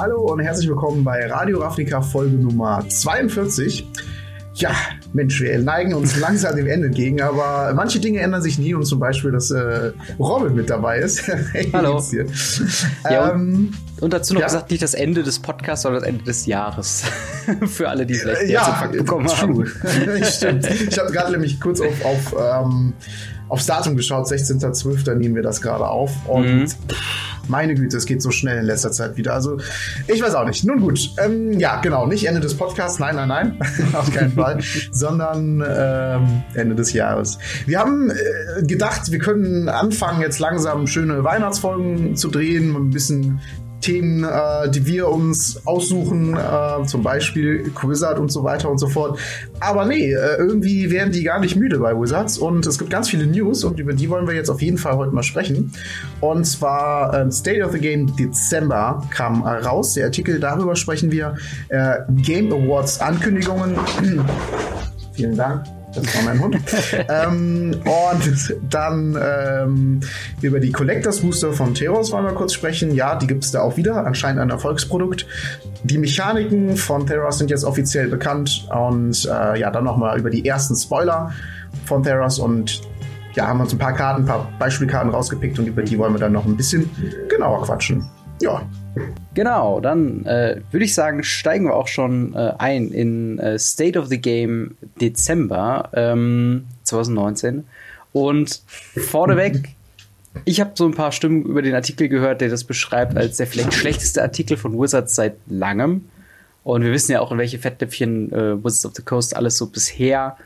Hallo und herzlich willkommen bei Radio Ravnica Folge Nummer 42. Ja, Mensch, wir neigen uns langsam dem Ende entgegen, aber manche Dinge ändern sich nie und zum Beispiel, dass äh, Robin mit dabei ist. hey, Hallo. Ja, ähm, und dazu noch ja. gesagt, nicht das Ende des Podcasts, sondern das Ende des Jahres. Für alle, die vielleicht äh, ja, bekommen haben. Stimmt. Ich habe gerade nämlich kurz auf, auf ähm, aufs Datum geschaut, 16.12. nehmen wir das gerade auf. Und mhm. Meine Güte, es geht so schnell in letzter Zeit wieder. Also, ich weiß auch nicht. Nun gut, ähm, ja, genau, nicht Ende des Podcasts, nein, nein, nein, auf keinen Fall, sondern ähm, Ende des Jahres. Wir haben äh, gedacht, wir können anfangen, jetzt langsam schöne Weihnachtsfolgen zu drehen, ein bisschen Themen, äh, die wir uns aussuchen, äh, zum Beispiel Wizard und so weiter und so fort. Aber nee, äh, irgendwie werden die gar nicht müde bei Wizards und es gibt ganz viele News und über die wollen wir jetzt auf jeden Fall heute mal sprechen. Und zwar äh, State of the Game Dezember kam raus, der Artikel, darüber sprechen wir. Äh, Game Awards Ankündigungen. Vielen Dank. Das war mein Hund. ähm, und dann ähm, über die Collectors Booster von Theros wollen wir kurz sprechen. Ja, die gibt es da auch wieder. Anscheinend ein Erfolgsprodukt. Die Mechaniken von Theros sind jetzt offiziell bekannt. Und äh, ja, dann nochmal über die ersten Spoiler von Theros und ja, haben uns ein paar Karten, ein paar Beispielkarten rausgepickt und über die wollen wir dann noch ein bisschen genauer quatschen. Ja. Genau, dann äh, würde ich sagen, steigen wir auch schon äh, ein in äh, State of the Game Dezember ähm, 2019. Und vorneweg, ich habe so ein paar Stimmen über den Artikel gehört, der das beschreibt als der vielleicht schlechteste Artikel von Wizards seit langem. Und wir wissen ja auch, in welche Fettnäpfchen äh, Wizards of the Coast alles so bisher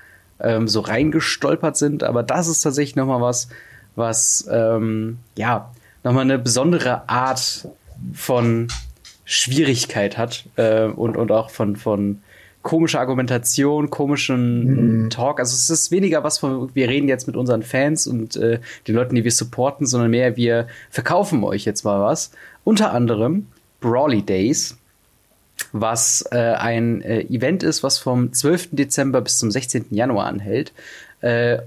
ähm, so reingestolpert sind. Aber das ist tatsächlich nochmal was, was, ähm, ja, nochmal eine besondere Art von Schwierigkeit hat äh, und, und auch von, von komischer Argumentation, komischen mhm. Talk. Also es ist weniger was von, wir reden jetzt mit unseren Fans und äh, den Leuten, die wir supporten, sondern mehr, wir verkaufen euch jetzt mal was. Unter anderem Brawly Days, was äh, ein äh, Event ist, was vom 12. Dezember bis zum 16. Januar anhält. Äh,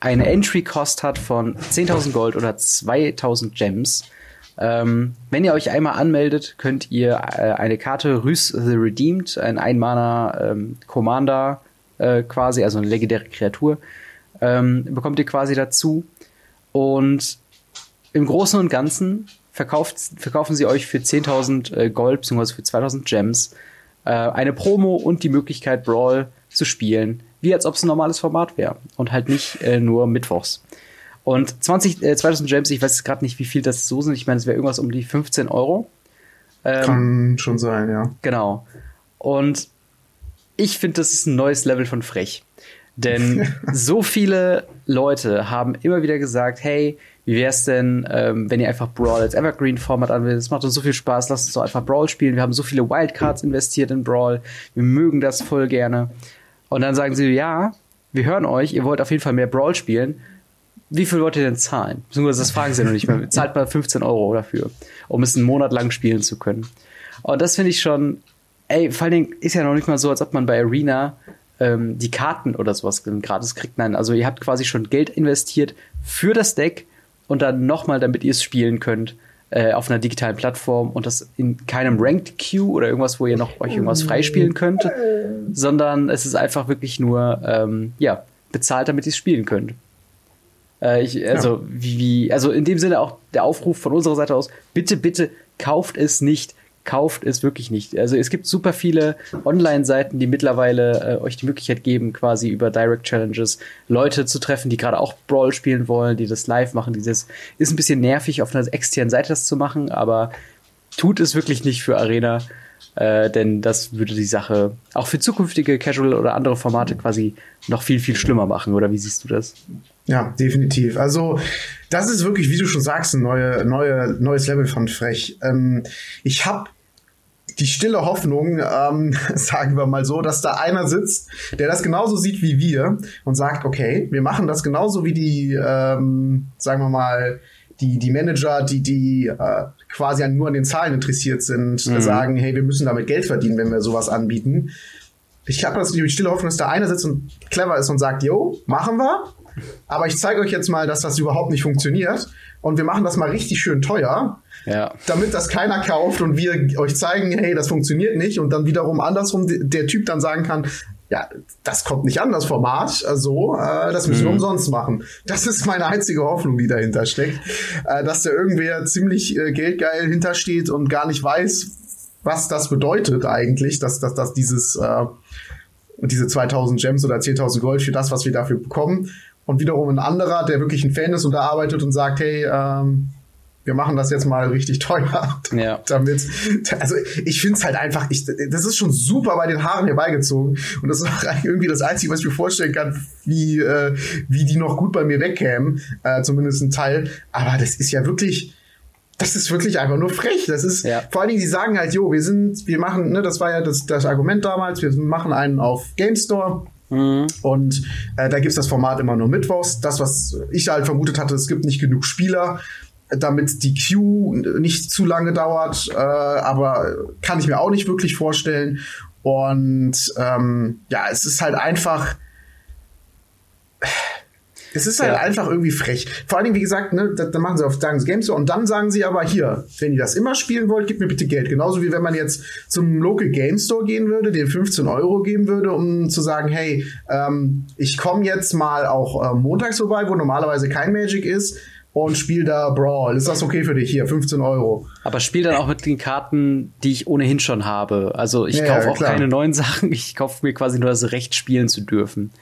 eine Entry-Cost hat von 10.000 Gold oder 2.000 Gems ähm, wenn ihr euch einmal anmeldet, könnt ihr äh, eine Karte Rhys the Redeemed, ein Einmaner ähm, Commander äh, quasi, also eine legendäre Kreatur, ähm, bekommt ihr quasi dazu. Und im Großen und Ganzen verkauft, verkaufen sie euch für 10.000 äh, Gold bzw. für 2.000 Gems äh, eine Promo und die Möglichkeit, Brawl zu spielen, wie als ob es ein normales Format wäre und halt nicht äh, nur mittwochs. Und 20, äh, 2000 Gems, ich weiß gerade nicht, wie viel das so sind. Ich meine, es wäre irgendwas um die 15 Euro. Ähm, Kann schon sein, ja. Genau. Und ich finde, das ist ein neues Level von frech. Denn so viele Leute haben immer wieder gesagt, hey, wie wär's denn, ähm, wenn ihr einfach Brawl als Evergreen-Format anwendet? Es macht uns so viel Spaß, lasst uns doch einfach Brawl spielen. Wir haben so viele Wildcards investiert in Brawl. Wir mögen das voll gerne. Und dann sagen sie, ja, wir hören euch, ihr wollt auf jeden Fall mehr Brawl spielen wie viel wollt ihr denn zahlen? Beziehungsweise das fragen sie noch nicht mehr. Zahlt mal 15 Euro dafür, um es einen Monat lang spielen zu können. Und das finde ich schon, ey, vor allen Dingen ist ja noch nicht mal so, als ob man bei Arena ähm, die Karten oder sowas gratis kriegt. Nein, also ihr habt quasi schon Geld investiert für das Deck und dann nochmal, damit ihr es spielen könnt, äh, auf einer digitalen Plattform und das in keinem Ranked Queue oder irgendwas, wo ihr noch euch irgendwas freispielen könnt, sondern es ist einfach wirklich nur, ähm, ja, bezahlt, damit ihr es spielen könnt. Äh, ich, also, ja. wie, also in dem Sinne auch der Aufruf von unserer Seite aus, bitte, bitte kauft es nicht. Kauft es wirklich nicht. Also es gibt super viele Online-Seiten, die mittlerweile äh, euch die Möglichkeit geben, quasi über Direct Challenges Leute zu treffen, die gerade auch Brawl spielen wollen, die das live machen. Dieses ist ein bisschen nervig, auf einer externen Seite das zu machen, aber tut es wirklich nicht für Arena, äh, denn das würde die Sache auch für zukünftige Casual oder andere Formate quasi noch viel, viel schlimmer machen. Oder wie siehst du das? Ja, definitiv. Also das ist wirklich, wie du schon sagst, ein neue, neue, neues Level von frech. Ähm, ich habe die stille Hoffnung, ähm, sagen wir mal so, dass da einer sitzt, der das genauso sieht wie wir und sagt, okay, wir machen das genauso wie die, ähm, sagen wir mal, die, die Manager, die, die äh, quasi nur an den Zahlen interessiert sind, mhm. sagen, hey, wir müssen damit Geld verdienen, wenn wir sowas anbieten. Ich habe das die stille Hoffnung, dass da einer sitzt und clever ist und sagt, yo, machen wir aber ich zeige euch jetzt mal, dass das überhaupt nicht funktioniert und wir machen das mal richtig schön teuer. Ja. Damit das keiner kauft und wir euch zeigen, hey, das funktioniert nicht und dann wiederum andersrum der Typ dann sagen kann, ja, das kommt nicht an, das Format, also äh, das müssen wir mhm. umsonst machen. Das ist meine einzige Hoffnung, die dahinter steckt, äh, dass da irgendwer ziemlich äh, geldgeil hintersteht und gar nicht weiß, was das bedeutet eigentlich, dass, dass, dass dieses äh, diese 2000 Gems oder 10.000 Gold für das, was wir dafür bekommen. Und wiederum ein anderer, der wirklich ein Fan ist und da arbeitet und sagt, hey, ähm, wir machen das jetzt mal richtig teuer. Ja. Damit, also ich finde es halt einfach, ich, das ist schon super bei den Haaren herbeigezogen. Und das ist auch irgendwie das Einzige, was ich mir vorstellen kann, wie, äh, wie die noch gut bei mir wegkämen. Äh, zumindest ein Teil. Aber das ist ja wirklich, das ist wirklich einfach nur frech. Das ist ja. vor allen Dingen, die sagen halt, jo, wir sind, wir machen, ne, das war ja das, das Argument damals, wir machen einen auf GameStore. Mhm. Und äh, da gibt's das Format immer nur mittwochs. Das, was ich halt vermutet hatte, es gibt nicht genug Spieler damit die Queue nicht zu lange dauert, äh, aber kann ich mir auch nicht wirklich vorstellen. Und ähm, ja, es ist halt einfach. Es ist halt ja. einfach irgendwie frech. Vor allen Dingen, wie gesagt, ne, da, da machen sie auf sagen sie Games und dann sagen sie aber hier, wenn ihr das immer spielen wollt, gebt mir bitte Geld. Genauso wie wenn man jetzt zum Local Game Store gehen würde, den 15 Euro geben würde, um zu sagen, hey, ähm, ich komme jetzt mal auch äh, montags vorbei, wo normalerweise kein Magic ist und spiel da Brawl. Ist das okay für dich? Hier, 15 Euro. Aber spiel dann auch mit den Karten, die ich ohnehin schon habe. Also ich ja, kaufe auch klar. keine neuen Sachen. Ich kaufe mir quasi nur das Recht, spielen zu dürfen.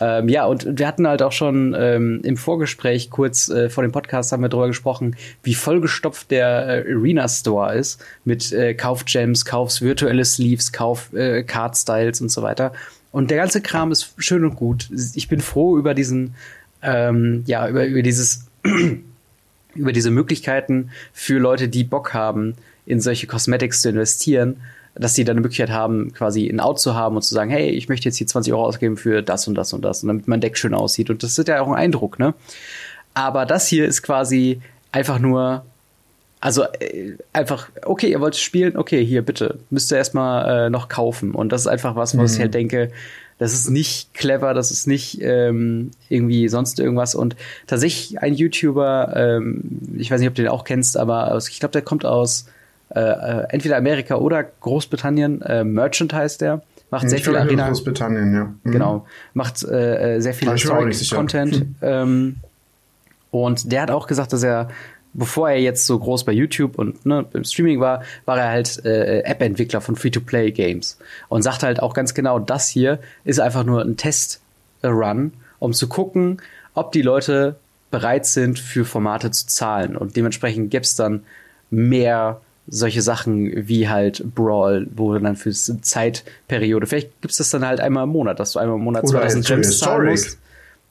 Ähm, ja, und wir hatten halt auch schon ähm, im Vorgespräch kurz äh, vor dem Podcast haben wir darüber gesprochen, wie vollgestopft der äh, Arena Store ist mit äh, Kauf Kaufs virtuelle Sleeves, Kauf äh, Card Styles und so weiter. Und der ganze Kram ist schön und gut. Ich bin froh über diesen, ähm, ja, über, über dieses über diese Möglichkeiten für Leute, die Bock haben, in solche Cosmetics zu investieren, dass sie dann eine Möglichkeit haben, quasi ein Out zu haben und zu sagen, hey, ich möchte jetzt hier 20 Euro ausgeben für das und das und das, und damit mein Deck schön aussieht. Und das ist ja auch ein Eindruck, ne? Aber das hier ist quasi einfach nur, also äh, einfach, okay, ihr wollt spielen, okay, hier bitte, müsst ihr erstmal äh, noch kaufen. Und das ist einfach was, was mhm. ich halt denke, das ist nicht clever, das ist nicht ähm, irgendwie sonst irgendwas. Und tatsächlich ein YouTuber, ähm, ich weiß nicht, ob du den auch kennst, aber ich glaube, der kommt aus äh, äh, entweder Amerika oder Großbritannien. Äh, Merchant heißt der. Macht sehr viel Arena. Großbritannien, ja. Mhm. Genau. Macht äh, äh sehr viel Content. Hm. Ähm, und der hat auch gesagt, dass er bevor er jetzt so groß bei YouTube und ne, im Streaming war, war er halt äh, App-Entwickler von Free-to-Play-Games und sagt halt auch ganz genau, das hier ist einfach nur ein Test-Run, um zu gucken, ob die Leute bereit sind, für Formate zu zahlen. Und dementsprechend gibt's dann mehr solche Sachen wie halt Brawl, wo du dann für Zeitperiode, vielleicht gibt's das dann halt einmal im Monat, dass du einmal im Monat 2000 Gems zahlen musst.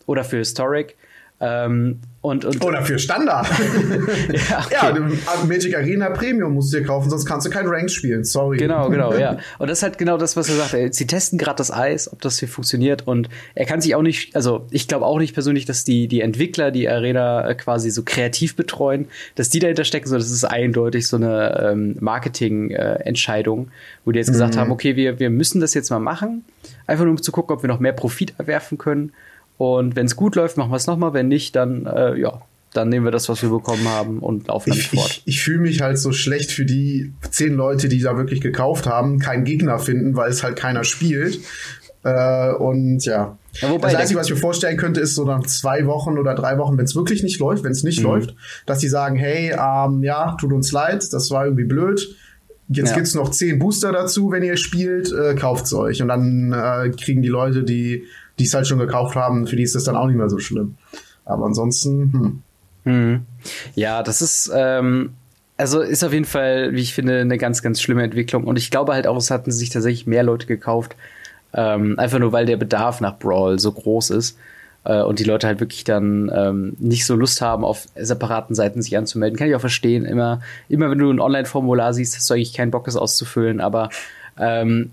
Oder für Historic. Ähm, und, und Oder für Standard. ja, okay. ja, Magic Arena Premium musst du dir kaufen, sonst kannst du kein Rank spielen. Sorry. Genau, genau, ja. Und das ist halt genau das, was er sagt. Sie testen gerade das Eis, ob das hier funktioniert. Und er kann sich auch nicht, also ich glaube auch nicht persönlich, dass die, die Entwickler die Arena äh, quasi so kreativ betreuen, dass die dahinter stecken, sondern das ist eindeutig so eine ähm, Marketing-Entscheidung, äh, wo die jetzt mhm. gesagt haben, okay, wir, wir müssen das jetzt mal machen. Einfach nur um zu gucken, ob wir noch mehr Profit erwerfen können. Und wenn es gut läuft, machen wir es nochmal. Wenn nicht, dann äh, ja, dann nehmen wir das, was wir bekommen haben und laufen ich, fort. Ich, ich fühle mich halt so schlecht für die zehn Leute, die da wirklich gekauft haben, keinen Gegner finden, weil es halt keiner spielt. Äh, und ja. ja wobei, das Einzige, was ich mir vorstellen könnte, ist so nach zwei Wochen oder drei Wochen, wenn es wirklich nicht läuft, wenn es nicht mhm. läuft, dass die sagen, hey, ähm, ja, tut uns leid, das war irgendwie blöd. Jetzt ja. gibt's noch zehn Booster dazu, wenn ihr spielt, äh, kauft's euch. Und dann äh, kriegen die Leute, die die es halt schon gekauft haben, für die ist das dann auch nicht mehr so schlimm. Aber ansonsten, hm. Hm. Ja, das ist, ähm, also ist auf jeden Fall, wie ich finde, eine ganz, ganz schlimme Entwicklung. Und ich glaube halt auch, es hatten sich tatsächlich mehr Leute gekauft, ähm, einfach nur weil der Bedarf nach Brawl so groß ist äh, und die Leute halt wirklich dann ähm, nicht so Lust haben, auf separaten Seiten sich anzumelden. Kann ich auch verstehen. Immer, immer wenn du ein Online-Formular siehst, hast du eigentlich keinen Bock, es auszufüllen. Aber ähm,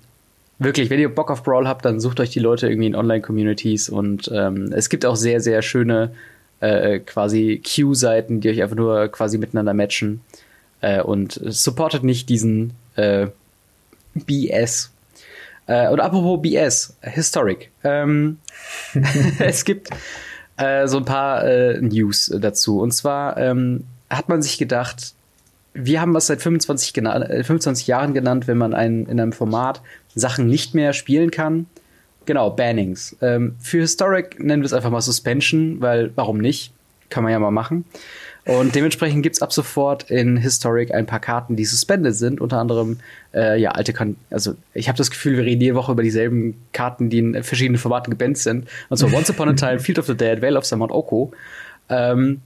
wirklich, wenn ihr Bock auf Brawl habt, dann sucht euch die Leute irgendwie in Online-Communities und ähm, es gibt auch sehr, sehr schöne äh, quasi Queue-Seiten, die euch einfach nur quasi miteinander matchen äh, und supportet nicht diesen äh, BS. Äh, und apropos BS, Historic. Ähm, es gibt äh, so ein paar äh, News dazu. Und zwar ähm, hat man sich gedacht, wir haben was seit 25, 25 äh, Jahren genannt, wenn man ein, in einem Format Sachen nicht mehr spielen kann. Genau, Bannings. Ähm, für Historic nennen wir es einfach mal Suspension, weil warum nicht? Kann man ja mal machen. Und dementsprechend gibt es ab sofort in Historic ein paar Karten, die suspended sind. Unter anderem, äh, ja, alte kan Also, ich habe das Gefühl, wir reden jede Woche über dieselben Karten, die in verschiedenen Formaten gebannt sind. Und zwar Once Upon a Time, Field of the Dead, Veil of Samad Oko. Ähm,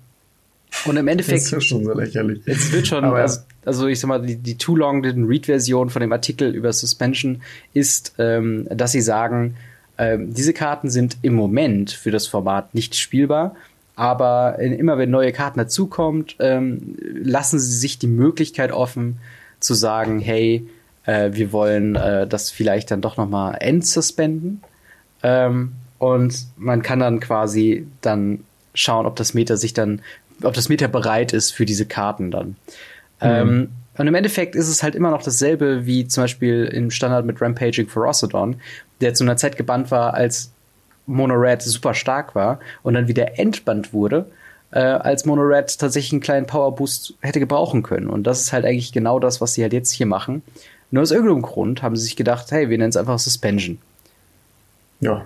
und im Endeffekt. Das ist schon so lächerlich. Es wird schon, also, also, ich sag mal, die, die Too Long Didn't Read-Version von dem Artikel über Suspension ist, ähm, dass sie sagen, ähm, diese Karten sind im Moment für das Format nicht spielbar aber immer wenn neue Karten dazukommt, ähm, lassen sie sich die Möglichkeit offen zu sagen, hey, äh, wir wollen äh, das vielleicht dann doch noch mal endsuspenden. Ähm, und man kann dann quasi dann schauen, ob das Meta sich dann, ob das Meta bereit ist für diese Karten dann. Mhm. Ähm, und im Endeffekt ist es halt immer noch dasselbe wie zum Beispiel im Standard mit Rampaging for Rosodon, der zu einer Zeit gebannt war, als Mono Red super stark war und dann wieder entbannt wurde, äh, als Mono Red tatsächlich einen kleinen Power Boost hätte gebrauchen können. Und das ist halt eigentlich genau das, was sie halt jetzt hier machen. Nur aus irgendeinem Grund haben sie sich gedacht, hey, wir nennen es einfach Suspension. Ja.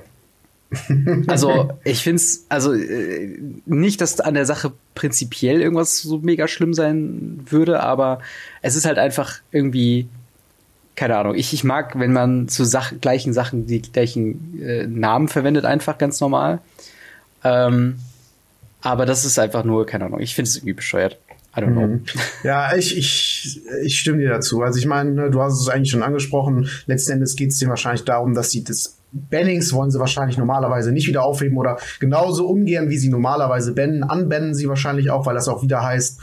Also, ich finde es, also äh, nicht, dass an der Sache prinzipiell irgendwas so mega schlimm sein würde, aber es ist halt einfach irgendwie keine Ahnung, ich, ich mag, wenn man zu Sach gleichen Sachen die gleichen äh, Namen verwendet, einfach ganz normal. Ähm, aber das ist einfach nur, keine Ahnung, ich finde es irgendwie bescheuert. I don't know. Mhm. Ja, ich, ich, ich stimme dir dazu. Also ich meine, ne, du hast es eigentlich schon angesprochen. Letzten Endes geht es dir wahrscheinlich darum, dass sie das Bannings wollen sie wahrscheinlich normalerweise nicht wieder aufheben oder genauso umgehen, wie sie normalerweise bannen, anbannen sie wahrscheinlich auch, weil das auch wieder heißt,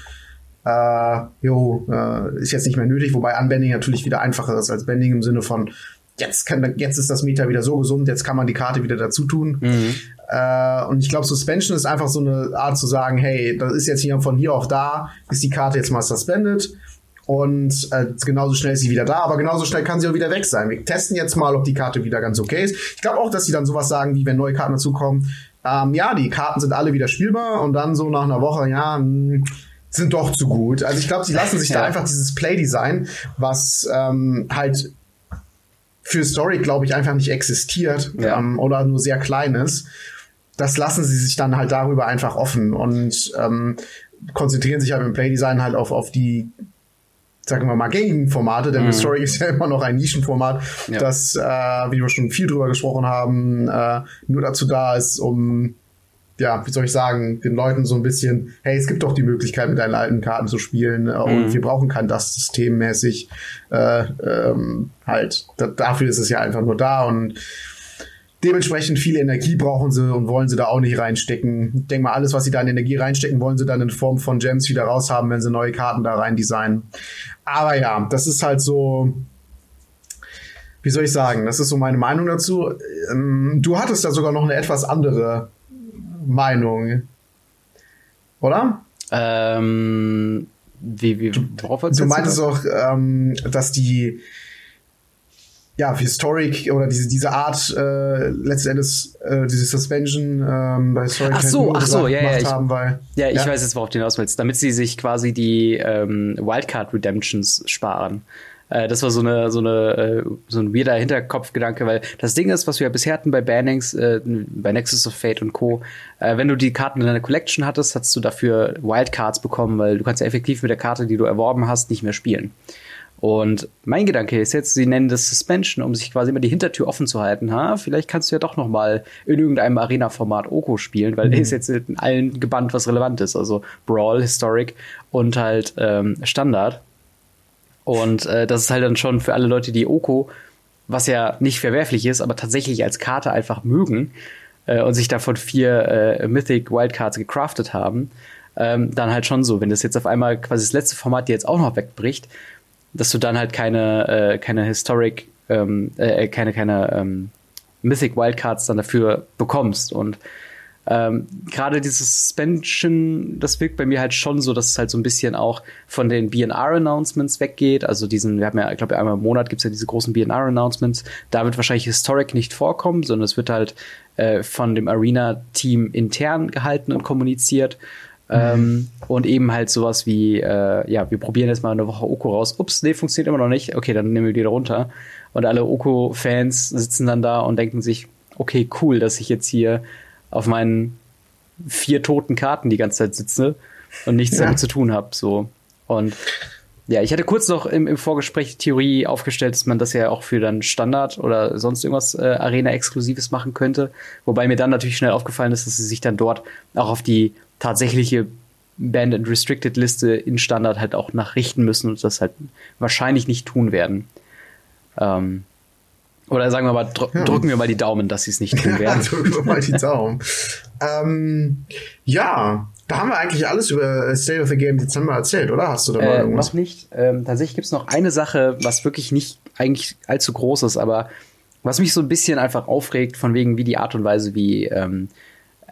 äh, jo, äh, ist jetzt nicht mehr nötig, wobei Unbanding natürlich wieder einfacher ist als Bending im Sinne von, jetzt, kann, jetzt ist das Meta wieder so gesund, jetzt kann man die Karte wieder dazu tun. Mhm. Äh, und ich glaube, Suspension ist einfach so eine Art zu sagen, hey, das ist jetzt hier von hier auf da, ist die Karte jetzt mal suspended. Und äh, genauso schnell ist sie wieder da, aber genauso schnell kann sie auch wieder weg sein. Wir testen jetzt mal, ob die Karte wieder ganz okay ist. Ich glaube auch, dass sie dann sowas sagen, wie wenn neue Karten dazukommen, ähm, ja, die Karten sind alle wieder spielbar und dann so nach einer Woche, ja, mh, hm, sind doch zu gut. Also ich glaube, sie lassen sich ja. da einfach dieses Playdesign, was ähm, halt für Story, glaube ich, einfach nicht existiert ja. ähm, oder nur sehr klein ist. Das lassen sie sich dann halt darüber einfach offen und ähm, konzentrieren sich halt im Playdesign halt auf, auf die sagen wir mal, gängigen Formate, denn mhm. Story ist ja immer noch ein Nischenformat, ja. das, äh, wie wir schon viel drüber gesprochen haben, äh, nur dazu da ist, um ja, wie soll ich sagen, den Leuten so ein bisschen, hey, es gibt doch die Möglichkeit, mit deinen alten Karten zu spielen äh, mhm. und wir brauchen kein das systemmäßig äh, ähm, halt. Da, dafür ist es ja einfach nur da und dementsprechend viel Energie brauchen sie und wollen sie da auch nicht reinstecken. Ich denke mal, alles, was sie da in Energie reinstecken, wollen sie dann in Form von Gems wieder raushaben, wenn sie neue Karten da rein designen. Aber ja, das ist halt so, wie soll ich sagen, das ist so meine Meinung dazu. Ähm, du hattest da sogar noch eine etwas andere Meinung. Oder? Ähm, wie, wie, worauf du, du meintest auch, ähm, dass die ja, Historic oder diese, diese Art äh, letzten Endes äh, diese Suspension ähm, bei Historic ach so, ach so, ja, ja, ich, haben, weil, ja, ich ja. weiß jetzt, worauf du hinaus willst, damit sie sich quasi die ähm, Wildcard Redemptions sparen. Äh, das war so eine, so eine, äh, so ein weirder Hinterkopfgedanke, weil das Ding ist, was wir ja bisher hatten bei Bannings, äh, bei Nexus of Fate und Co., äh, wenn du die Karten in deiner Collection hattest, hast du dafür Wildcards bekommen, weil du kannst ja effektiv mit der Karte, die du erworben hast, nicht mehr spielen. Und mein Gedanke ist jetzt, sie nennen das Suspension, um sich quasi immer die Hintertür offen zu halten. Ha, vielleicht kannst du ja doch noch mal in irgendeinem Arena-Format Oko spielen, weil mhm. der ist jetzt in allen gebannt, was relevant ist. Also Brawl, Historic und halt ähm, Standard. Und äh, das ist halt dann schon für alle Leute, die Oko, was ja nicht verwerflich ist, aber tatsächlich als Karte einfach mögen äh, und sich davon vier äh, Mythic Wildcards gecraftet haben, ähm, dann halt schon so, wenn das jetzt auf einmal quasi das letzte Format dir jetzt auch noch wegbricht, dass du dann halt keine, äh, keine Historic, ähm, äh, keine, keine ähm, Mythic Wildcards dann dafür bekommst. Und ähm, gerade dieses Suspension, das wirkt bei mir halt schon so, dass es halt so ein bisschen auch von den BNR-Announcements weggeht. Also diesen, wir haben ja, ich glaube, einmal im Monat gibt's ja diese großen BNR-Announcements. Da wird wahrscheinlich Historic nicht vorkommen, sondern es wird halt äh, von dem Arena-Team intern gehalten und kommuniziert. Mhm. Ähm, und eben halt sowas wie, äh, ja, wir probieren jetzt mal eine Woche Oko raus. Ups, nee, funktioniert immer noch nicht. Okay, dann nehmen wir die da runter. Und alle Oko-Fans sitzen dann da und denken sich, okay, cool, dass ich jetzt hier auf meinen vier toten Karten die ganze Zeit sitze und nichts ja. damit zu tun habe. So. Und ja, ich hatte kurz noch im, im Vorgespräch die Theorie aufgestellt, dass man das ja auch für dann Standard oder sonst irgendwas äh, Arena-Exklusives machen könnte. Wobei mir dann natürlich schnell aufgefallen ist, dass sie sich dann dort auch auf die tatsächliche Band and Restricted Liste in Standard halt auch nachrichten müssen und das halt wahrscheinlich nicht tun werden. Ähm, oder sagen wir mal, dr ja. drücken wir mal die Daumen, dass sie es nicht tun werden. Ja, drücken wir mal die Daumen. ähm, ja, da haben wir eigentlich alles über State of the Game Dezember erzählt, oder? Hast du da mal äh, irgendwas? Noch nicht. Ähm, tatsächlich gibt es noch eine Sache, was wirklich nicht eigentlich allzu groß ist, aber was mich so ein bisschen einfach aufregt, von wegen wie die Art und Weise, wie ähm,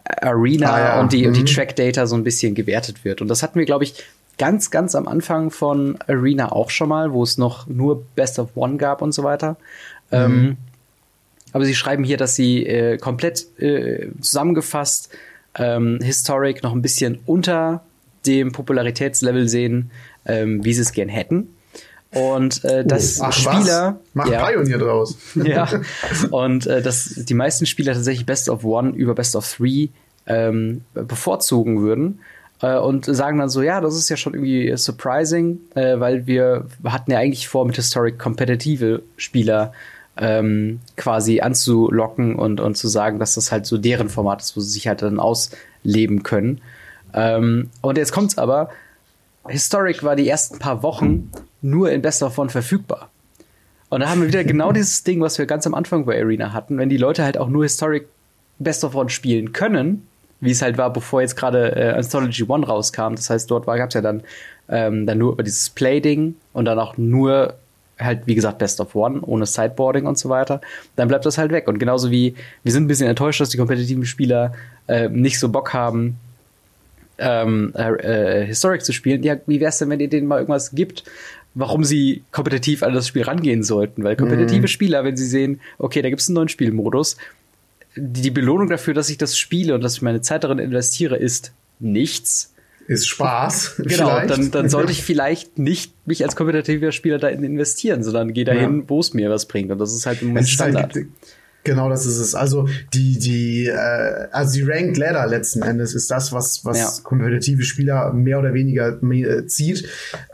Arena ah, ja. und, die, mhm. und die. Track Data so ein bisschen gewertet wird. Und das hatten wir, glaube ich, ganz, ganz am Anfang von Arena auch schon mal, wo es noch nur Best of One gab und so weiter. Mhm. Ähm, aber sie schreiben hier, dass sie äh, komplett äh, zusammengefasst ähm, Historic noch ein bisschen unter dem Popularitätslevel sehen, ähm, wie sie es gern hätten. Und äh, dass oh, Spieler. Was? Mach ja, Pioneer draus. ja. Und äh, dass die meisten Spieler tatsächlich Best of One über Best of Three ähm, bevorzugen würden. Äh, und sagen dann so, ja, das ist ja schon irgendwie surprising, äh, weil wir hatten ja eigentlich vor, mit Historic kompetitive Spieler ähm, quasi anzulocken und, und zu sagen, dass das halt so deren Format ist, wo sie sich halt dann ausleben können. Ähm, und jetzt kommt's aber, Historic war die ersten paar Wochen nur in Best of One verfügbar. Und da haben wir wieder genau dieses Ding, was wir ganz am Anfang bei Arena hatten, wenn die Leute halt auch nur Historic Best of One spielen können, wie es halt war, bevor jetzt gerade äh, Anthology One rauskam. Das heißt, dort gab es ja dann, ähm, dann nur über dieses Play-Ding und dann auch nur halt, wie gesagt, Best of One, ohne Sideboarding und so weiter, dann bleibt das halt weg. Und genauso wie wir sind ein bisschen enttäuscht, dass die kompetitiven Spieler äh, nicht so Bock haben, ähm, äh, äh, Historic zu spielen. Ja, wie wär's denn, wenn ihr denen mal irgendwas gibt, warum sie kompetitiv an das Spiel rangehen sollten? Weil kompetitive mhm. Spieler, wenn sie sehen, okay, da gibt's einen neuen Spielmodus, die Belohnung dafür, dass ich das spiele und dass ich meine Zeit darin investiere, ist nichts ist Spaß. Genau, dann, dann sollte ich vielleicht nicht mich als kompetitiver Spieler da investieren, sondern gehe dahin, ja. wo es mir was bringt. Und das ist halt im Moment Standard. Halt, Genau, das ist es. Also die die äh, also die Ranked Ladder letzten Endes ist das, was was ja. kompetitive Spieler mehr oder weniger äh, zieht.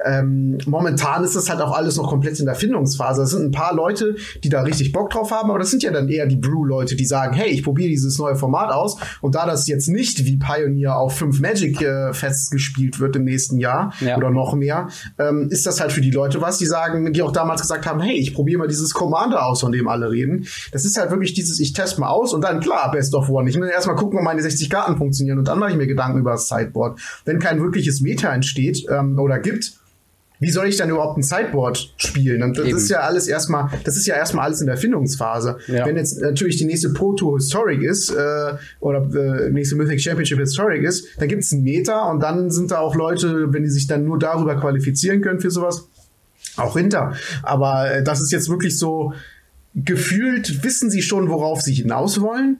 Ähm, momentan ist das halt auch alles noch komplett in der Findungsphase. Es sind ein paar Leute, die da richtig Bock drauf haben, aber das sind ja dann eher die Brew-Leute, die sagen, hey, ich probiere dieses neue Format aus. Und da das jetzt nicht wie Pioneer auf fünf Magic äh, festgespielt wird im nächsten Jahr ja. oder noch mehr, ähm, ist das halt für die Leute was, die sagen, die auch damals gesagt haben, hey, ich probiere mal dieses Commander aus, von dem alle reden. Das ist halt wirklich wirklich dieses, ich teste mal aus und dann klar, Best of One. Ich will erstmal gucken, ob meine 60 Karten funktionieren und dann mache ich mir Gedanken über das Sideboard. Wenn kein wirkliches Meta entsteht ähm, oder gibt, wie soll ich dann überhaupt ein Sideboard spielen? Und das Eben. ist ja alles erstmal, das ist ja erstmal alles in der Findungsphase. Ja. Wenn jetzt natürlich die nächste Pro Tour Historic ist äh, oder äh, nächste Mythic Championship Historic ist, dann gibt es ein Meta und dann sind da auch Leute, wenn die sich dann nur darüber qualifizieren können für sowas, auch hinter. Aber äh, das ist jetzt wirklich so, gefühlt wissen sie schon, worauf sie hinaus wollen.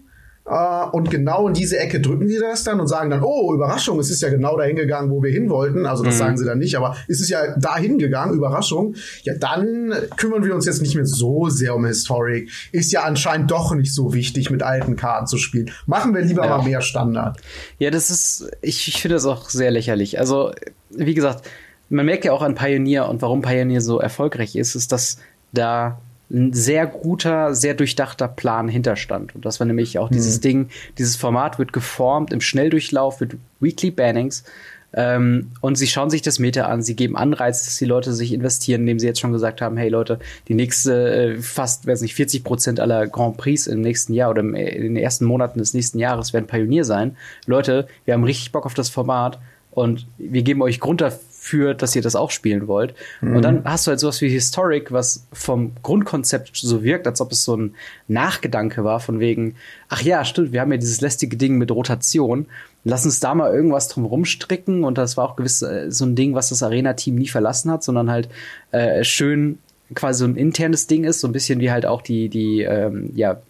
Uh, und genau in diese Ecke drücken sie das dann und sagen dann, oh, Überraschung, es ist ja genau dahin gegangen, wo wir hin wollten. Also das mhm. sagen sie dann nicht, aber es ist ja dahin gegangen, Überraschung. Ja, dann kümmern wir uns jetzt nicht mehr so sehr um Historic. Ist ja anscheinend doch nicht so wichtig, mit alten Karten zu spielen. Machen wir lieber ja. mal mehr Standard. Ja, das ist, ich, ich finde das auch sehr lächerlich. Also, wie gesagt, man merkt ja auch an Pioneer und warum Pioneer so erfolgreich ist, ist, dass da ein sehr guter, sehr durchdachter Plan hinterstand. Und das war nämlich auch mhm. dieses Ding, dieses Format wird geformt im Schnelldurchlauf, wird Weekly Bannings. Ähm, und sie schauen sich das Meta an, sie geben Anreiz, dass die Leute sich investieren, indem sie jetzt schon gesagt haben, hey Leute, die nächste, äh, fast, weiß nicht, 40 Prozent aller Grand Prix im nächsten Jahr oder in den ersten Monaten des nächsten Jahres werden Pionier sein. Leute, wir haben richtig Bock auf das Format und wir geben euch Grund für, dass ihr das auch spielen wollt. Mhm. Und dann hast du halt sowas wie Historic, was vom Grundkonzept so wirkt, als ob es so ein Nachgedanke war, von wegen, ach ja, stimmt, wir haben ja dieses lästige Ding mit Rotation. Lass uns da mal irgendwas drum rumstricken. Und das war auch gewiss äh, so ein Ding, was das Arena-Team nie verlassen hat, sondern halt äh, schön quasi so ein internes Ding ist, so ein bisschen wie halt auch die, die, ähm, ja,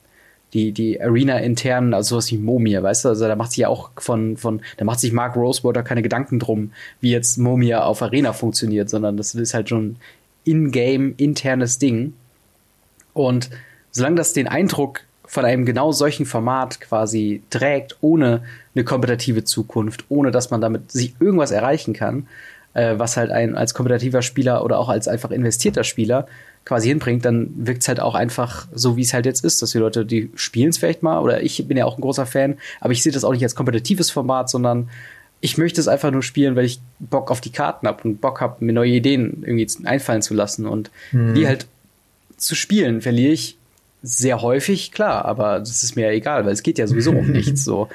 die, die Arena intern, also sowas wie Momia, weißt du? Also da macht sich ja auch von, von, da macht sich Mark Rosewater keine Gedanken drum, wie jetzt Momia auf Arena funktioniert, sondern das ist halt schon in-game internes Ding. Und solange das den Eindruck von einem genau solchen Format quasi trägt, ohne eine kompetitive Zukunft, ohne dass man damit sich irgendwas erreichen kann, äh, was halt ein als kompetitiver Spieler oder auch als einfach investierter Spieler quasi hinbringt, dann wirkt es halt auch einfach so, wie es halt jetzt ist, dass die Leute, die spielen es vielleicht mal, oder ich bin ja auch ein großer Fan, aber ich sehe das auch nicht als kompetitives Format, sondern ich möchte es einfach nur spielen, weil ich Bock auf die Karten habe und Bock habe, mir neue Ideen irgendwie einfallen zu lassen. Und mhm. die halt zu spielen, verliere ich sehr häufig, klar, aber das ist mir ja egal, weil es geht ja sowieso um nichts so.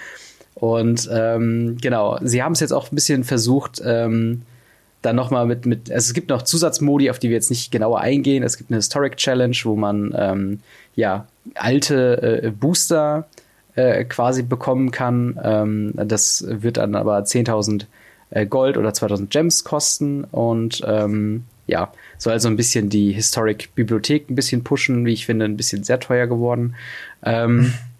Und ähm, genau, sie haben es jetzt auch ein bisschen versucht, ähm, dann nochmal mit, mit, also es gibt noch Zusatzmodi, auf die wir jetzt nicht genauer eingehen. Es gibt eine Historic Challenge, wo man ähm, ja alte äh, Booster äh, quasi bekommen kann. Ähm, das wird dann aber 10.000 äh, Gold oder 2.000 Gems kosten und ähm, ja, soll also ein bisschen die Historic Bibliothek ein bisschen pushen, wie ich finde, ein bisschen sehr teuer geworden. Ähm,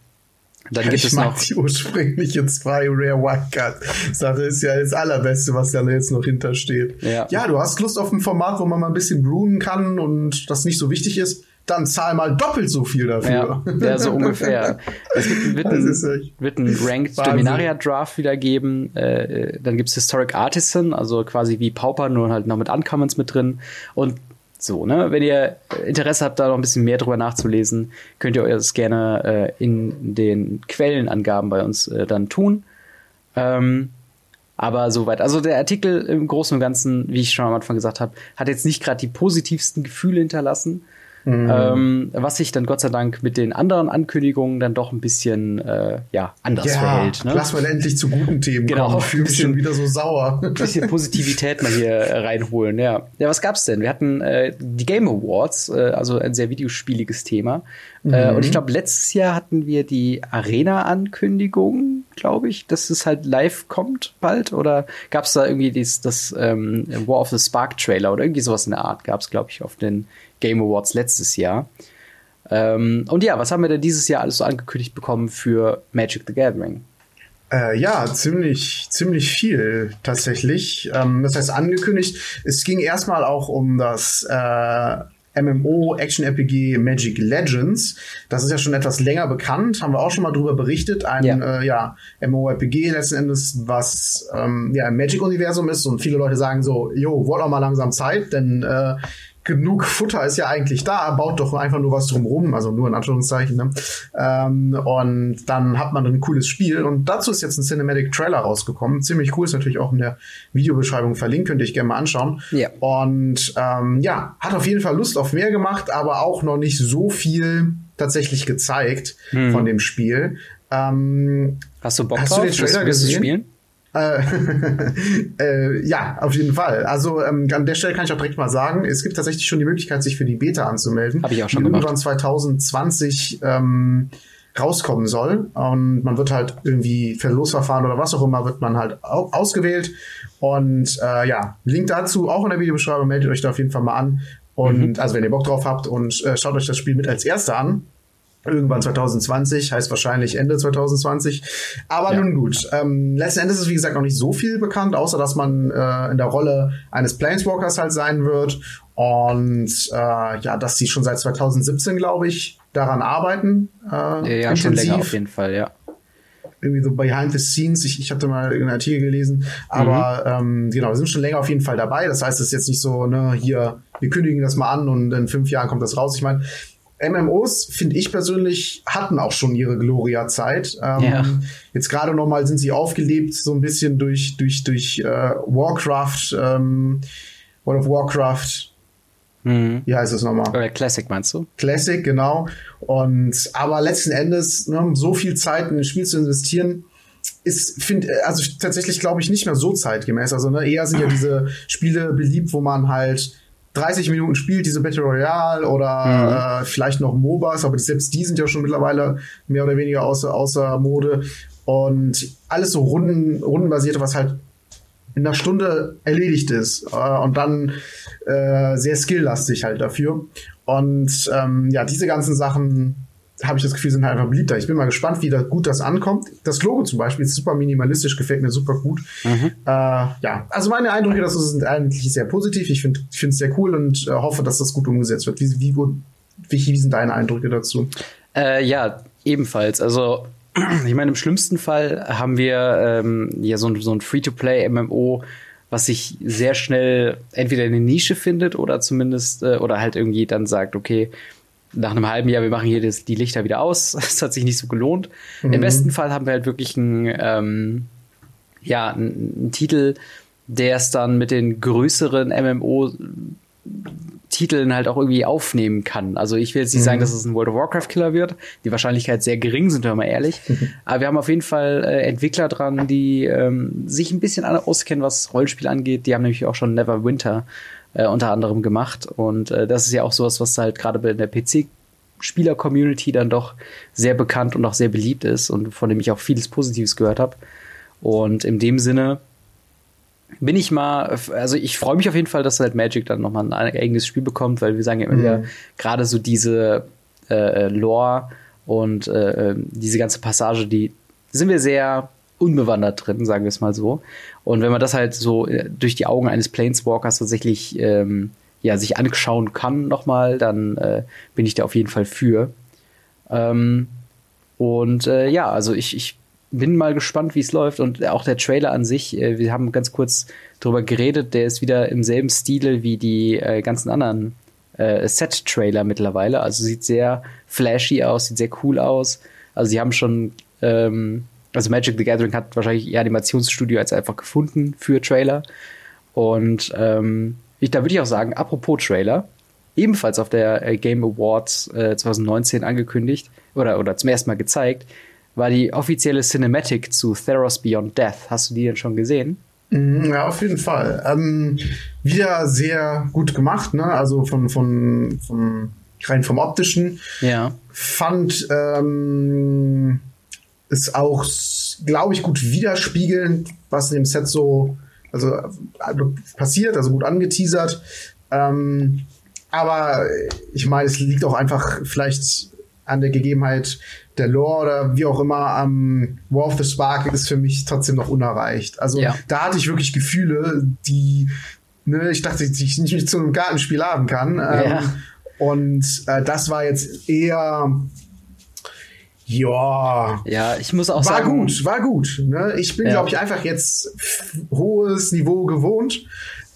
Dann gibt ich es mag noch die ursprüngliche zwei Rare Wildcard Sache ist ja das allerbeste, was da jetzt noch hintersteht. Ja. ja, du hast Lust auf ein Format, wo man mal ein bisschen brunnen kann und das nicht so wichtig ist. Dann zahl mal doppelt so viel dafür. Ja, ja so ungefähr. Es wird, wird, ein, wird ein Ranked Wahnsinn. Dominaria Draft wieder geben. Äh, dann gibt's Historic Artisan, also quasi wie Pauper, nur halt noch mit Uncommons mit drin. Und so, ne? Wenn ihr Interesse habt, da noch ein bisschen mehr drüber nachzulesen, könnt ihr euch das gerne äh, in den Quellenangaben bei uns äh, dann tun. Ähm, aber soweit. Also der Artikel im Großen und Ganzen, wie ich schon am Anfang gesagt habe, hat jetzt nicht gerade die positivsten Gefühle hinterlassen. Mhm. Ähm, was sich dann Gott sei Dank mit den anderen Ankündigungen dann doch ein bisschen äh, ja, anders ja, verhält. Ne? Lass mal endlich zu guten Themen genau, kommen. Ich fühle mich schon wieder so sauer. Ein bisschen Positivität mal hier reinholen, ja. Ja, was gab's denn? Wir hatten äh, die Game Awards, äh, also ein sehr videospieliges Thema. Äh, mhm. Äh, und ich glaube, letztes Jahr hatten wir die Arena-Ankündigung, glaube ich, dass es halt live kommt bald. Oder gab's da irgendwie dies, das ähm, War of the Spark Trailer oder irgendwie sowas in der Art gab's, glaube ich, auf den Game Awards letztes Jahr. Ähm, und ja, was haben wir denn dieses Jahr alles so angekündigt bekommen für Magic the Gathering? Äh, ja, ziemlich, ziemlich viel tatsächlich. Ähm, das heißt angekündigt. Es ging erstmal auch um das äh, MMO Action RPG Magic Legends. Das ist ja schon etwas länger bekannt, haben wir auch schon mal drüber berichtet. Ein ja. Äh, ja, MMORPG letzten Endes, was ähm, ja im Magic-Universum ist und viele Leute sagen so, jo, wurde auch mal langsam Zeit, denn äh, genug Futter ist ja eigentlich da, baut doch einfach nur was drumrum, also nur in Anführungszeichen. Ne? Ähm, und dann hat man ein cooles Spiel und dazu ist jetzt ein Cinematic Trailer rausgekommen. Ziemlich cool, ist natürlich auch in der Videobeschreibung verlinkt, könnt ihr euch gerne mal anschauen. Ja. Und ähm, ja, hat auf jeden Fall Lust auf mehr gemacht, aber auch noch nicht so viel tatsächlich gezeigt hm. von dem Spiel. Ähm, hast du Bock hast drauf, du den Trailer gesehen? spielen? Äh, äh, ja, auf jeden Fall. Also ähm, an der Stelle kann ich auch direkt mal sagen, es gibt tatsächlich schon die Möglichkeit, sich für die Beta anzumelden. Habe ich auch schon die gemacht. irgendwann 2020 ähm, rauskommen soll. Und man wird halt irgendwie für Losverfahren oder was auch immer, wird man halt ausgewählt. Und äh, ja, Link dazu auch in der Videobeschreibung, meldet euch da auf jeden Fall mal an. Und mhm. also wenn ihr Bock drauf habt und äh, schaut euch das Spiel mit als Erster an irgendwann 2020, heißt wahrscheinlich Ende 2020. Aber ja. nun gut. Ähm, letzten Endes ist, wie gesagt, noch nicht so viel bekannt, außer dass man äh, in der Rolle eines Planeswalkers halt sein wird. Und äh, ja, dass sie schon seit 2017, glaube ich, daran arbeiten. Äh, ja, ja intensiv. schon länger auf jeden Fall, ja. Irgendwie so behind the scenes. Ich, ich hatte mal einen Artikel gelesen. Aber mhm. ähm, genau, wir sind schon länger auf jeden Fall dabei. Das heißt, es ist jetzt nicht so, ne, hier, wir kündigen das mal an und in fünf Jahren kommt das raus. Ich meine, MMOs, finde ich persönlich, hatten auch schon ihre Gloria-Zeit. Ähm, ja. Jetzt gerade noch mal sind sie aufgelebt, so ein bisschen durch, durch, durch äh, Warcraft, ähm, World of Warcraft. Mhm. Wie heißt es nochmal? Oder Classic meinst du? Classic, genau. Und aber letzten Endes, ne, so viel Zeit in ein Spiel zu investieren, ist, finde also tatsächlich glaube ich nicht mehr so zeitgemäß. Also ne, eher sind ja diese Spiele beliebt, wo man halt 30 Minuten spielt, diese Battle Royale oder mhm. äh, vielleicht noch MOBAs, aber selbst die sind ja schon mittlerweile mehr oder weniger außer, außer Mode. Und alles so Runden, rundenbasierte, was halt in einer Stunde erledigt ist äh, und dann äh, sehr skilllastig halt dafür. Und ähm, ja, diese ganzen Sachen habe ich das Gefühl, sind halt einfach beliebter. Ich bin mal gespannt, wie da gut das ankommt. Das Logo zum Beispiel ist super minimalistisch, gefällt mir super gut. Mhm. Äh, ja, also meine Eindrücke dazu sind eigentlich sehr positiv. Ich finde es sehr cool und äh, hoffe, dass das gut umgesetzt wird. Wie, wie, wie, wie sind deine Eindrücke dazu? Äh, ja, ebenfalls. Also ich meine, im schlimmsten Fall haben wir ähm, ja so ein, so ein Free-to-Play-MMO, was sich sehr schnell entweder in eine Nische findet oder zumindest äh, oder halt irgendwie dann sagt, okay, nach einem halben Jahr, wir machen hier das, die Lichter wieder aus. Es hat sich nicht so gelohnt. Mhm. Im besten Fall haben wir halt wirklich einen, ähm, ja, einen, Titel, der es dann mit den größeren MMO Titeln halt auch irgendwie aufnehmen kann. Also ich will jetzt nicht mhm. sagen, dass es ein World of Warcraft Killer wird. Die Wahrscheinlichkeit sehr gering, sind wir mal ehrlich. Aber wir haben auf jeden Fall äh, Entwickler dran, die ähm, sich ein bisschen auskennen, was Rollenspiel angeht. Die haben nämlich auch schon Neverwinter äh, unter anderem gemacht. Und äh, das ist ja auch sowas, was halt gerade bei der PC Spieler-Community dann doch sehr bekannt und auch sehr beliebt ist und von dem ich auch vieles Positives gehört habe. Und in dem Sinne bin ich mal, also ich freue mich auf jeden Fall, dass halt Magic dann nochmal ein eigenes Spiel bekommt, weil wir sagen ja immer wieder, mhm. gerade so diese äh, Lore und äh, ähm, diese ganze Passage, die sind wir sehr unbewandert drin, sagen wir es mal so. Und wenn man das halt so äh, durch die Augen eines Planeswalkers tatsächlich ähm, ja, sich anschauen kann nochmal, dann äh, bin ich da auf jeden Fall für. Ähm, und äh, ja, also ich, ich bin mal gespannt, wie es läuft. Und auch der Trailer an sich, äh, wir haben ganz kurz drüber geredet, der ist wieder im selben Stile wie die äh, ganzen anderen äh, Set-Trailer mittlerweile. Also sieht sehr flashy aus, sieht sehr cool aus. Also sie haben schon ähm, also Magic the Gathering hat wahrscheinlich ihr Animationsstudio als einfach gefunden für Trailer. Und ähm, ich, da würde ich auch sagen, apropos Trailer, ebenfalls auf der äh, Game Awards äh, 2019 angekündigt oder, oder zum ersten Mal gezeigt, war die offizielle Cinematic zu Theros Beyond Death. Hast du die denn schon gesehen? Mhm, ja, auf jeden Fall. Ähm, wieder sehr gut gemacht, ne? Also von, von, von rein vom optischen. Ja. Fand ähm, ist auch, glaube ich, gut widerspiegelnd, was in dem Set so also, also passiert, also gut angeteasert. Ähm, aber ich meine, es liegt auch einfach vielleicht an der Gegebenheit der Lore oder wie auch immer am War of the Spark ist für mich trotzdem noch unerreicht. Also ja. da hatte ich wirklich Gefühle, die ne, ich dachte, die ich nicht zu einem Gartenspiel haben kann. Ja. Ähm, und äh, das war jetzt eher ja. Ja, ich muss auch war sagen. War gut, war gut. Ne? Ich bin, ja. glaube ich, einfach jetzt hohes Niveau gewohnt.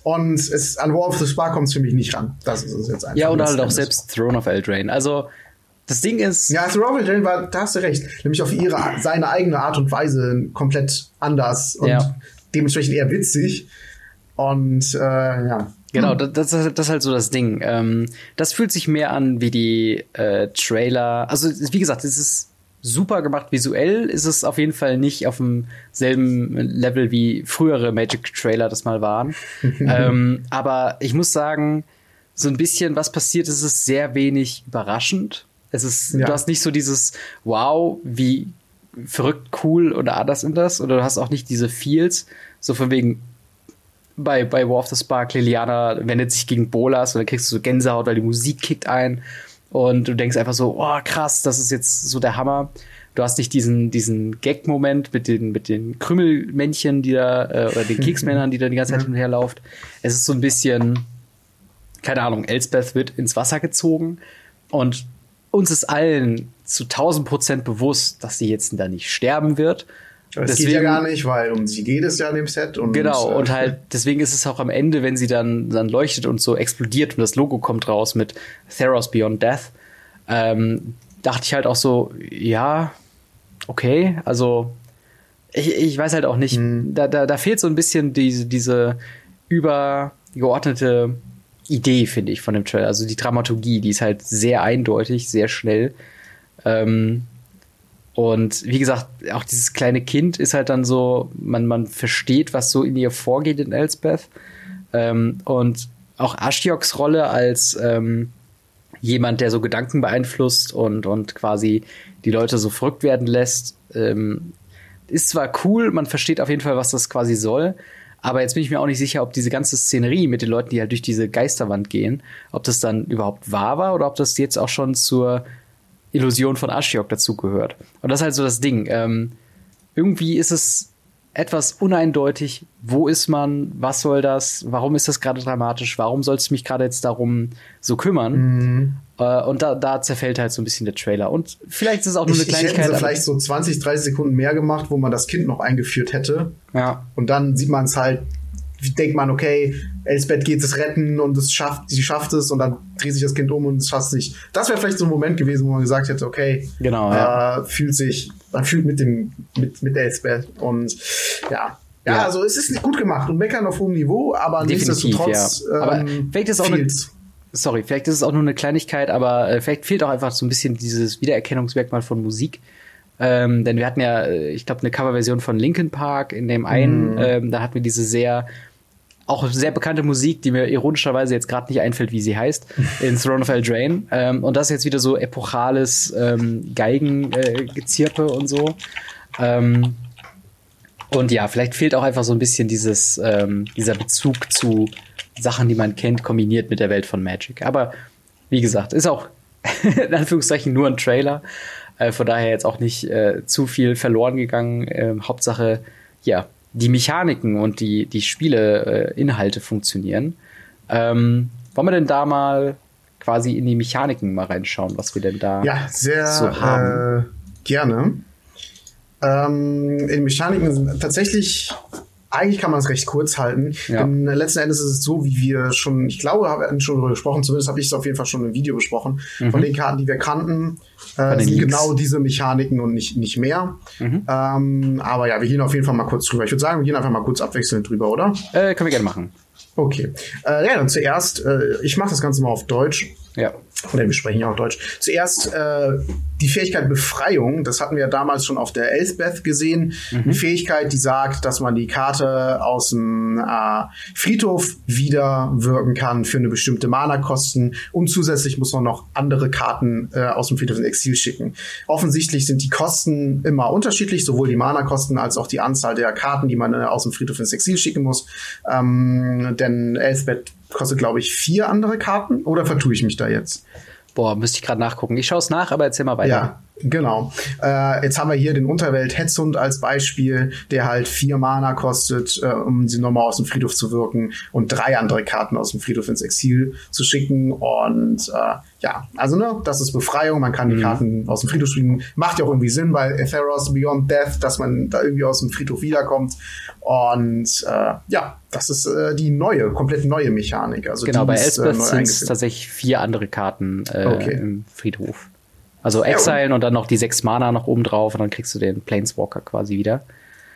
Und es, an War of the Spark kommt es für mich nicht ran. Das ist es jetzt einfach. Ja, oder halt auch selbst Throne of Eldraine. Also, das Ding ist. Ja, Throne of Eldraine war, da hast du recht. Nämlich auf ihre, seine eigene Art und Weise komplett anders und ja. dementsprechend eher witzig. Und, äh, ja. Genau, das, das, das ist halt so das Ding. Ähm, das fühlt sich mehr an wie die äh, Trailer. Also, wie gesagt, es ist super gemacht. Visuell ist es auf jeden Fall nicht auf demselben Level wie frühere Magic-Trailer das mal waren. ähm, aber ich muss sagen, so ein bisschen, was passiert, ist es sehr wenig überraschend. Es ist, ja. du hast nicht so dieses Wow, wie verrückt, cool oder anders in das. Oder du hast auch nicht diese Feels, so von wegen, bei, bei War of the Spark, Liliana wendet sich gegen Bolas und dann kriegst du so Gänsehaut, weil die Musik kickt ein. Und du denkst einfach so, oh krass, das ist jetzt so der Hammer. Du hast nicht diesen, diesen Gag-Moment mit den, mit den Krümmelmännchen, die da, äh, oder den Keksmännern, die da die ganze Zeit hin und her lauft. Es ist so ein bisschen, keine Ahnung, Elsbeth wird ins Wasser gezogen und uns ist allen zu 1000 Prozent bewusst, dass sie jetzt da nicht sterben wird, das deswegen, geht ja gar nicht, weil um sie geht es ja in dem Set. Und, genau, und halt, deswegen ist es auch am Ende, wenn sie dann, dann leuchtet und so explodiert und das Logo kommt raus mit Theros Beyond Death, ähm, dachte ich halt auch so, ja, okay, also ich, ich weiß halt auch nicht, hm. da, da, da fehlt so ein bisschen diese, diese übergeordnete Idee, finde ich, von dem Trailer. Also die Dramaturgie, die ist halt sehr eindeutig, sehr schnell. Ähm, Und wie gesagt, auch dieses kleine Kind ist halt dann so, man, man versteht, was so in ihr vorgeht in Elsbeth. Ähm, und auch Ashioks Rolle als ähm, jemand, der so Gedanken beeinflusst und, und quasi die Leute so verrückt werden lässt, ähm, ist zwar cool, man versteht auf jeden Fall, was das quasi soll, aber jetzt bin ich mir auch nicht sicher, ob diese ganze Szenerie mit den Leuten, die halt durch diese Geisterwand gehen, ob das dann überhaupt wahr war oder ob das jetzt auch schon zur Illusion von Ashiok dazugehört. Und das ist halt so das Ding. Ähm, irgendwie ist es etwas uneindeutig. Wo ist man? Was soll das? Warum ist das gerade dramatisch? Warum soll es mich gerade jetzt darum so kümmern? Mhm. Äh, und da, da zerfällt halt so ein bisschen der Trailer. Und vielleicht ist es auch nur eine ich, Kleinigkeit. Ich hätte vielleicht so 20, 30 Sekunden mehr gemacht, wo man das Kind noch eingeführt hätte. Ja. Und dann sieht man es halt denkt man, okay, Elsbeth geht es retten und es schafft, sie schafft es und dann dreht sich das Kind um und es schafft es nicht. Das wäre vielleicht so ein Moment gewesen, wo man gesagt hätte, okay, genau, ja. äh, fühlt sich, man fühlt mit dem, mit, mit Elsbeth und ja. Ja, ja. also es ist nicht gut gemacht und meckern auf hohem Niveau, aber Definitiv, nichtsdestotrotz. Ja. Aber ähm, vielleicht ist auch eine, sorry, vielleicht ist es auch nur eine Kleinigkeit, aber äh, vielleicht fehlt auch einfach so ein bisschen dieses Wiedererkennungsmerkmal von Musik. Ähm, denn wir hatten ja, äh, ich glaube, eine Coverversion von Linkin Park in dem einen, mm. ähm, da hatten wir diese sehr auch sehr bekannte Musik, die mir ironischerweise jetzt gerade nicht einfällt, wie sie heißt, in Throne of Eldraine. Ähm, und das ist jetzt wieder so epochales ähm, Geigengezirpe äh, und so. Ähm, und ja, vielleicht fehlt auch einfach so ein bisschen dieses, ähm, dieser Bezug zu Sachen, die man kennt, kombiniert mit der Welt von Magic. Aber wie gesagt, ist auch in Anführungszeichen nur ein Trailer. Äh, von daher jetzt auch nicht äh, zu viel verloren gegangen. Äh, Hauptsache, ja, die Mechaniken und die, die Spieleinhalte äh, funktionieren. Ähm, wollen wir denn da mal quasi in die Mechaniken mal reinschauen, was wir denn da ja, sehr, so haben? Äh, gerne. Ähm, in Mechaniken sind tatsächlich eigentlich kann man es recht kurz halten. Ja. Denn letzten Endes ist es so, wie wir schon, ich glaube, haben schon darüber gesprochen, zumindest habe ich es auf jeden Fall schon im Video besprochen. Mhm. Von den Karten, die wir kannten, äh, sind genau diese Mechaniken und nicht, nicht mehr. Mhm. Ähm, aber ja, wir gehen auf jeden Fall mal kurz drüber. Ich würde sagen, wir gehen einfach mal kurz abwechselnd drüber, oder? Äh, können wir gerne machen. Okay. Äh, ja, dann zuerst, äh, ich mache das Ganze mal auf Deutsch. Ja. Oder wir sprechen ja auch Deutsch. Zuerst äh, die Fähigkeit Befreiung, das hatten wir damals schon auf der Elsbeth gesehen. Mhm. Eine Fähigkeit, die sagt, dass man die Karte aus dem äh, Friedhof wieder wirken kann für eine bestimmte Mana-Kosten und zusätzlich muss man noch andere Karten äh, aus dem Friedhof ins Exil schicken. Offensichtlich sind die Kosten immer unterschiedlich, sowohl die Mana-Kosten als auch die Anzahl der Karten, die man äh, aus dem Friedhof ins Exil schicken muss. Ähm, denn Elsbeth kostet, glaube ich, vier andere Karten. Oder vertue ich mich da jetzt? Boah, müsste ich gerade nachgucken. Ich schaue es nach, aber erzähl mal weiter. Ja, Genau. Äh, jetzt haben wir hier den Unterwelt Hetzhund als Beispiel, der halt vier Mana kostet, äh, um sie nochmal aus dem Friedhof zu wirken und drei andere Karten aus dem Friedhof ins Exil zu schicken. Und äh, ja, also ne, das ist Befreiung. Man kann die mhm. Karten aus dem Friedhof spielen. Macht ja auch irgendwie Sinn bei Etheros Beyond Death, dass man da irgendwie aus dem Friedhof wiederkommt. Und äh, ja, das ist äh, die neue, komplett neue Mechanik. Also genau, bei Elspeth äh, sind es tatsächlich vier andere Karten äh, okay. im Friedhof. Also Exilen ja, und dann noch die sechs Mana noch oben drauf und dann kriegst du den Planeswalker quasi wieder.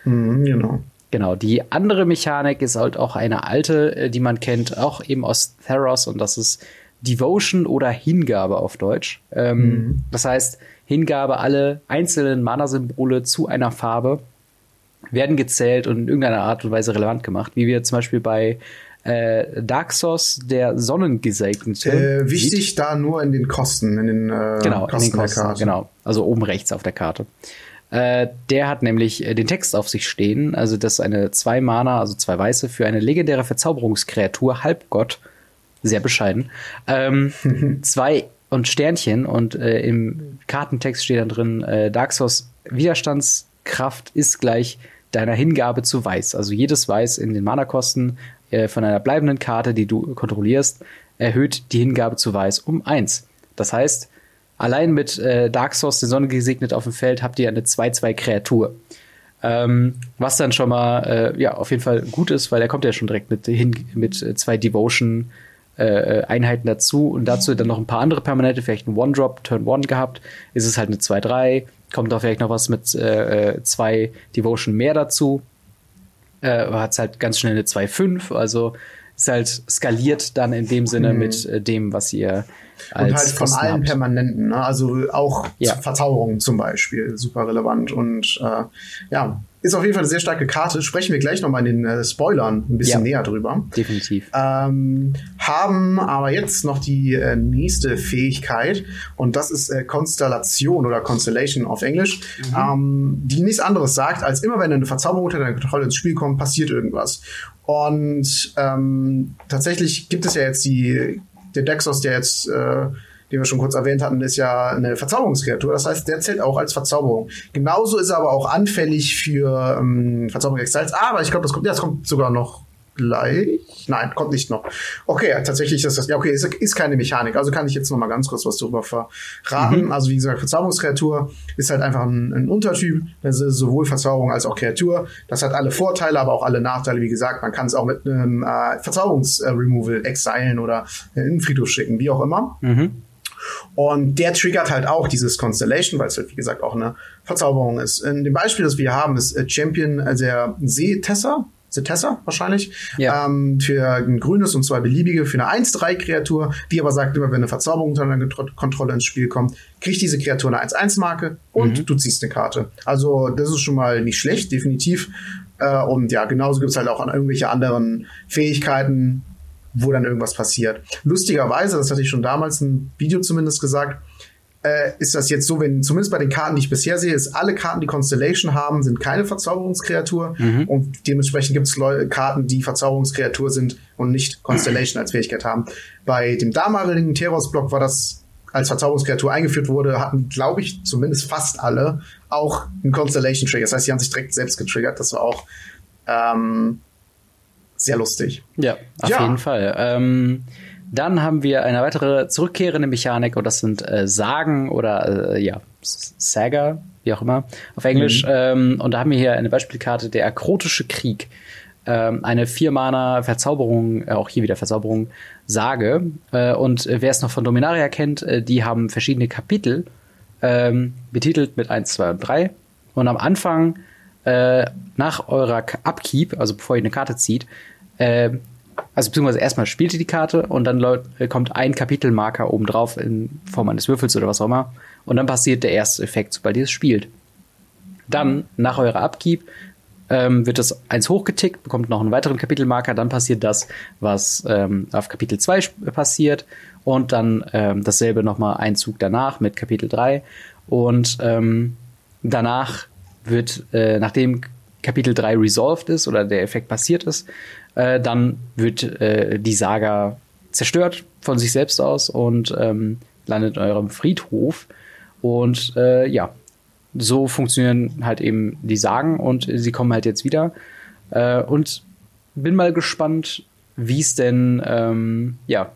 Mhm, genau. Genau, die andere Mechanik ist halt auch eine alte, äh, die man kennt, auch eben aus Theros und das ist Devotion oder Hingabe auf Deutsch. Ähm, mhm. Das heißt, Hingabe, alle einzelnen Mana-Symbole zu einer Farbe werden gezählt und in irgendeiner Art und Weise relevant gemacht, wie wir zum Beispiel bei äh, Daxos, der Sonnengesegnete. Äh, wichtig sieht, da nur in den Kosten, in den äh, genau, Kosten, in den Kosten der Karte. Genau, also oben rechts auf der Karte. Äh, der hat nämlich äh, den Text auf sich stehen, also das ist eine zwei Mana, also zwei Weiße für eine legendäre Verzauberungskreatur, Halbgott, sehr bescheiden. Ähm, zwei und Sternchen und äh, im Kartentext steht dann drin, äh, Daxos Widerstandskraft ist gleich deiner Hingabe zu Weiß. Also jedes Weiß in den Mana-Kosten äh, von einer bleibenden Karte, die du kontrollierst, erhöht die Hingabe zu Weiß um eins. Das heißt, allein mit äh, Dark Source, der Sonne gesegnet auf dem Feld, habt ihr eine 2-2-Kreatur. Ähm, was dann schon mal, äh, ja, auf jeden Fall gut ist, weil er kommt ja schon direkt mit, hin, mit äh, zwei Devotion äh, Einheiten dazu und dazu dann noch ein paar andere Permanente, vielleicht ein One-Drop, Turn One gehabt, ist es halt eine 2-3, kommt da vielleicht noch was mit äh, äh zwei Devotion mehr dazu äh, hat es halt ganz schnell eine 2,5. Also ist halt skaliert dann in dem Sinne mhm. mit äh, dem, was ihr Und halt von allen habt. Permanenten, ne? also auch ja. Verzauberungen zum Beispiel, super relevant. Und äh, ja, ist auf jeden Fall eine sehr starke Karte. Sprechen wir gleich nochmal in den äh, Spoilern ein bisschen ja, näher drüber. Definitiv. Ähm, haben aber jetzt noch die äh, nächste Fähigkeit und das ist äh, Konstellation oder Constellation auf Englisch, mhm. ähm, die nichts anderes sagt, als immer wenn eine Verzauberung unter deiner Kontrolle ins Spiel kommt, passiert irgendwas. Und ähm, tatsächlich gibt es ja jetzt die, der Dexos, der jetzt äh, den wir schon kurz erwähnt hatten, ist ja eine Verzauberungskreatur. Das heißt, der zählt auch als Verzauberung. Genauso ist er aber auch anfällig für ähm, Verzauberung Exiles. Aber ich glaube, das kommt, ja, das kommt sogar noch gleich. Nein, kommt nicht noch. Okay, tatsächlich ist das, ja, okay, ist, ist keine Mechanik. Also kann ich jetzt noch mal ganz kurz was darüber verraten. Mhm. Also, wie gesagt, Verzauberungskreatur ist halt einfach ein, ein Untertyp. Das ist sowohl Verzauberung als auch Kreatur. Das hat alle Vorteile, aber auch alle Nachteile. Wie gesagt, man kann es auch mit einem äh, Verzauberungsremoval exilen oder in den Friedhof schicken, wie auch immer. Mhm. Und der triggert halt auch dieses Constellation, weil es halt, wie gesagt, auch eine Verzauberung ist. In dem Beispiel, das wir haben, ist äh, Champion äh, der Seetesser. Setessa wahrscheinlich, ja. ähm, für ein grünes und zwei beliebige, für eine 1-3-Kreatur, die aber sagt, immer wenn eine Verzauberung unter deine Kontrolle ins Spiel kommt, kriegt diese Kreatur eine 1-1-Marke und mhm. du ziehst eine Karte. Also das ist schon mal nicht schlecht, definitiv. Äh, und ja, genauso gibt's halt auch an irgendwelche anderen Fähigkeiten, wo dann irgendwas passiert. Lustigerweise, das hatte ich schon damals ein Video zumindest gesagt, äh, ist das jetzt so, wenn zumindest bei den Karten, die ich bisher sehe, ist alle Karten, die Constellation haben, sind keine Verzauberungskreatur mhm. und dementsprechend gibt es Karten, die Verzauberungskreatur sind und nicht Constellation als Fähigkeit haben. Bei dem damaligen Teros-Block war das als Verzauberungskreatur eingeführt wurde, hatten, glaube ich, zumindest fast alle auch einen Constellation Trigger. Das heißt, die haben sich direkt selbst getriggert. Das war auch ähm, sehr lustig. Ja, auf ja. jeden Fall. Ähm, dann haben wir eine weitere zurückkehrende Mechanik und das sind äh, Sagen oder äh, ja, Saga, wie auch immer, auf Englisch. Mhm. Ähm, und da haben wir hier eine Beispielkarte, der akrotische Krieg. Ähm, eine Viermaner Verzauberung, äh, auch hier wieder Verzauberung, Sage. Äh, und wer es noch von Dominaria kennt, äh, die haben verschiedene Kapitel ähm, betitelt mit 1, 2 und 3. Und am Anfang, äh, nach eurer Upkeep, also bevor ihr eine Karte zieht, äh, also beziehungsweise erstmal spielt ihr die Karte und dann kommt ein Kapitelmarker oben drauf in Form eines Würfels oder was auch immer. Und dann passiert der erste Effekt, sobald ihr es spielt. Dann, nach eurer Upkeep, ähm, wird das eins hochgetickt, bekommt noch einen weiteren Kapitelmarker, dann passiert das, was ähm, auf Kapitel 2 passiert und dann ähm, dasselbe nochmal ein Zug danach mit Kapitel 3 und ähm, danach wird, äh, nachdem Kapitel 3 resolved ist oder der Effekt passiert ist, äh, dann wird äh, die Saga zerstört von sich selbst aus und ähm, landet in eurem Friedhof. Und äh, ja, so funktionieren halt eben die Sagen und sie kommen halt jetzt wieder. Äh, und bin mal gespannt, wie es denn, ähm, ja,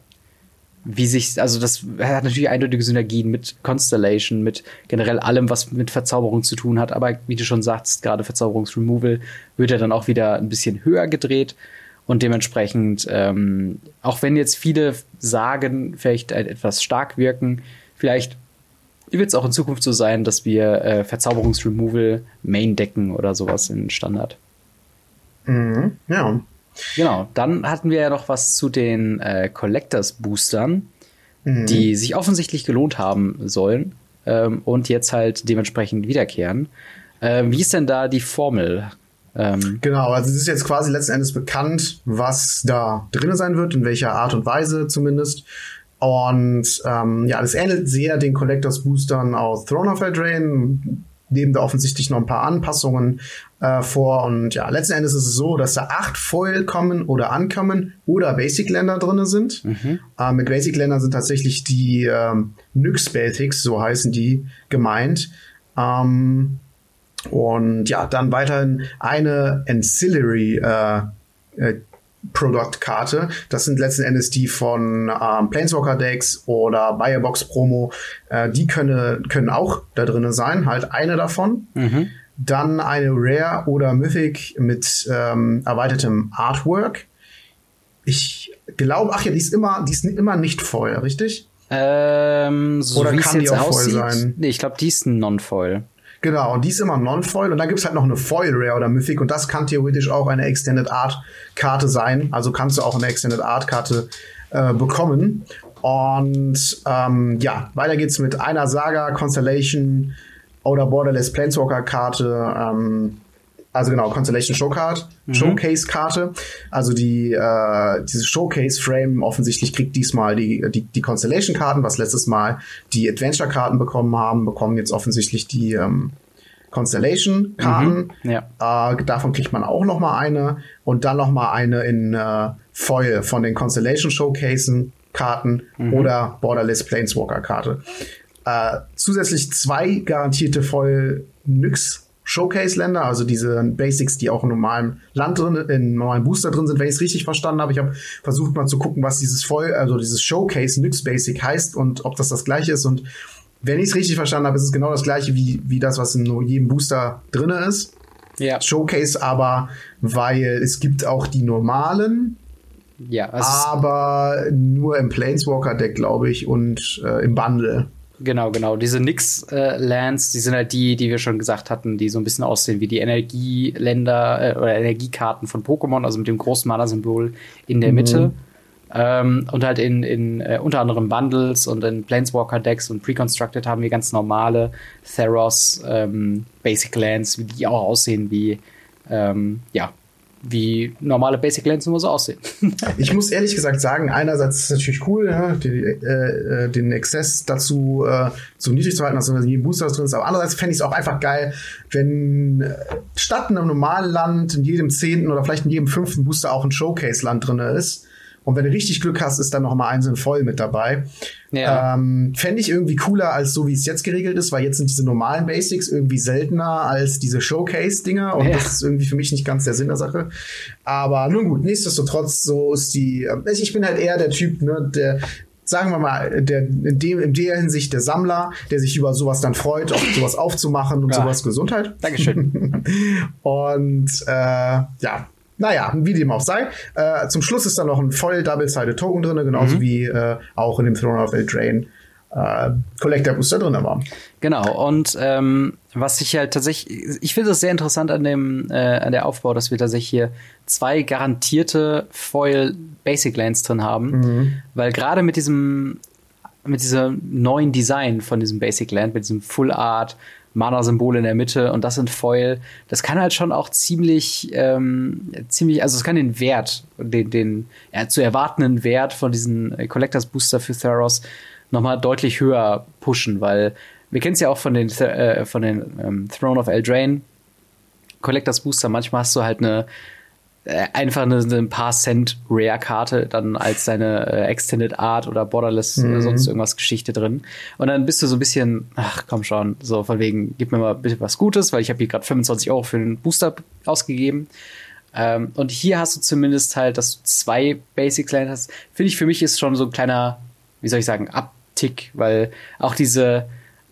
wie sich, also das hat natürlich eindeutige Synergien mit Constellation, mit generell allem, was mit Verzauberung zu tun hat. Aber wie du schon sagst, gerade Verzauberungsremoval wird ja dann auch wieder ein bisschen höher gedreht. Und dementsprechend, ähm, auch wenn jetzt viele sagen, vielleicht etwas stark wirken, vielleicht wird es auch in Zukunft so sein, dass wir äh, Verzauberungsremoval Main decken oder sowas in Standard. Mhm, ja. Genau, dann hatten wir ja noch was zu den äh, Collectors Boostern, mhm. die sich offensichtlich gelohnt haben sollen ähm, und jetzt halt dementsprechend wiederkehren. Äh, wie ist denn da die Formel? Ähm, genau, also es ist jetzt quasi letzten Endes bekannt, was da drin sein wird, in welcher Art und Weise zumindest. Und ähm, ja, das ähnelt sehr den Collectors Boostern aus Throne of Eldraine, nehmen da offensichtlich noch ein paar Anpassungen äh, vor. Und ja, letzten Endes ist es so, dass da acht Foil kommen oder ankommen oder Basic Länder drin sind. Mhm. Äh, mit Basic Ländern sind tatsächlich die ähm, Nyx Baltics, so heißen die, gemeint. Ähm, und ja, dann weiterhin eine Ancillary äh, äh, Product-Karte. Das sind letzten Endes die von ähm, Planeswalker-Decks oder Biobox Promo. Äh, die können, können auch da drin sein, halt eine davon. Mhm. Dann eine Rare oder Mythic mit ähm, erweitertem Artwork. Ich glaube, ach ja, die ist immer, die ist immer nicht voll, richtig? Ähm, so oder kann die auch aussieht, voll sein? Nee, ich glaube, die ist non-foil. Genau, und die ist immer Non-Foil und dann gibt's halt noch eine Foil Rare oder Mythic und das kann theoretisch auch eine Extended Art Karte sein. Also kannst du auch eine Extended Art Karte äh, bekommen. Und ähm, ja, weiter geht's mit einer Saga, Constellation oder Borderless Planeswalker Karte. Ähm, also genau, Constellation Showcard, mhm. Showcase-Karte. Also die äh, diese Showcase-Frame offensichtlich kriegt diesmal die, die, die Constellation-Karten, was letztes Mal die Adventure-Karten bekommen haben, bekommen jetzt offensichtlich die ähm, Constellation-Karten. Mhm. Ja. Äh, davon kriegt man auch noch mal eine und dann noch mal eine in äh, Foil von den Constellation Showcasen Karten mhm. oder Borderless Planeswalker Karte. Äh, zusätzlich zwei garantierte Foil Nyx Showcase-Länder, also diese Basics, die auch in normalen Land drin, in normalen Booster drin sind, wenn ich es richtig verstanden habe. Ich habe versucht mal zu gucken, was dieses voll, also dieses Showcase Nyx Basic heißt und ob das das gleiche ist. Und wenn ich es richtig verstanden habe, ist es genau das gleiche wie, wie das, was in jedem Booster drin ist. Ja. Showcase aber, weil es gibt auch die normalen. Ja, also aber nur im Planeswalker-Deck, glaube ich, und äh, im Bundle. Genau, genau. Diese Nix-Lands, äh, die sind halt die, die wir schon gesagt hatten, die so ein bisschen aussehen wie die Energieländer äh, oder Energiekarten von Pokémon, also mit dem großen Mana-Symbol in der mhm. Mitte. Ähm, und halt in, in äh, unter anderem Bundles und in Planeswalker-Decks und Pre-Constructed haben wir ganz normale Theros ähm, Basic Lands, wie die auch aussehen wie ähm, ja, wie normale Basic Lands immer so aussehen. ich muss ehrlich gesagt sagen, einerseits ist es natürlich cool, ja, die, äh, äh, den Access dazu äh, so niedrig zu halten, dass in jedem Booster drin ist, aber andererseits fände ich es auch einfach geil, wenn äh, statt in einem normalen Land in jedem zehnten oder vielleicht in jedem fünften Booster auch ein Showcase-Land drin ist und wenn du richtig Glück hast, ist dann noch mal einzeln voll mit dabei. Ja. Ähm, Fände ich irgendwie cooler als so, wie es jetzt geregelt ist, weil jetzt sind diese normalen Basics irgendwie seltener als diese Showcase-Dinger und ja. das ist irgendwie für mich nicht ganz der Sinn der Sache. Aber nun gut, nichtsdestotrotz, so ist die, äh, ich bin halt eher der Typ, ne, der, sagen wir mal, der, in, dem, in der Hinsicht der Sammler, der sich über sowas dann freut, auch sowas aufzumachen und ja. sowas Gesundheit. Dankeschön. und äh, ja, naja, wie dem auch sei. Äh, zum Schluss ist da noch ein voll Double-Sided Token drin, genauso mhm. wie äh, auch in dem Throne of Eldraine äh, Collector Booster drin war. Genau, und ähm, was ich halt tatsächlich, ich finde es sehr interessant an dem, äh, an der Aufbau, dass wir tatsächlich hier zwei garantierte Foil Basic Lands drin haben, mhm. weil gerade mit diesem, mit diesem neuen Design von diesem Basic Land, mit diesem Full Art, Mana-Symbol in der Mitte und das in Foil. Das kann halt schon auch ziemlich, ähm, ziemlich, also es kann den Wert, den, den ja, zu erwartenden Wert von diesen äh, Collectors Booster für Theros nochmal deutlich höher pushen, weil wir kennen es ja auch von den, äh, von den ähm, Throne of Eldraine Collectors Booster. Manchmal hast du halt eine äh, einfach eine, eine paar Cent Rare-Karte dann als deine äh, Extended Art oder Borderless mhm. oder sonst irgendwas Geschichte drin. Und dann bist du so ein bisschen, ach komm schon, so von wegen, gib mir mal bitte was Gutes, weil ich habe hier gerade 25 Euro für einen Booster ausgegeben. Ähm, und hier hast du zumindest halt, dass du zwei Basics Land hast. Finde ich für mich ist schon so ein kleiner, wie soll ich sagen, Abtick, weil auch diese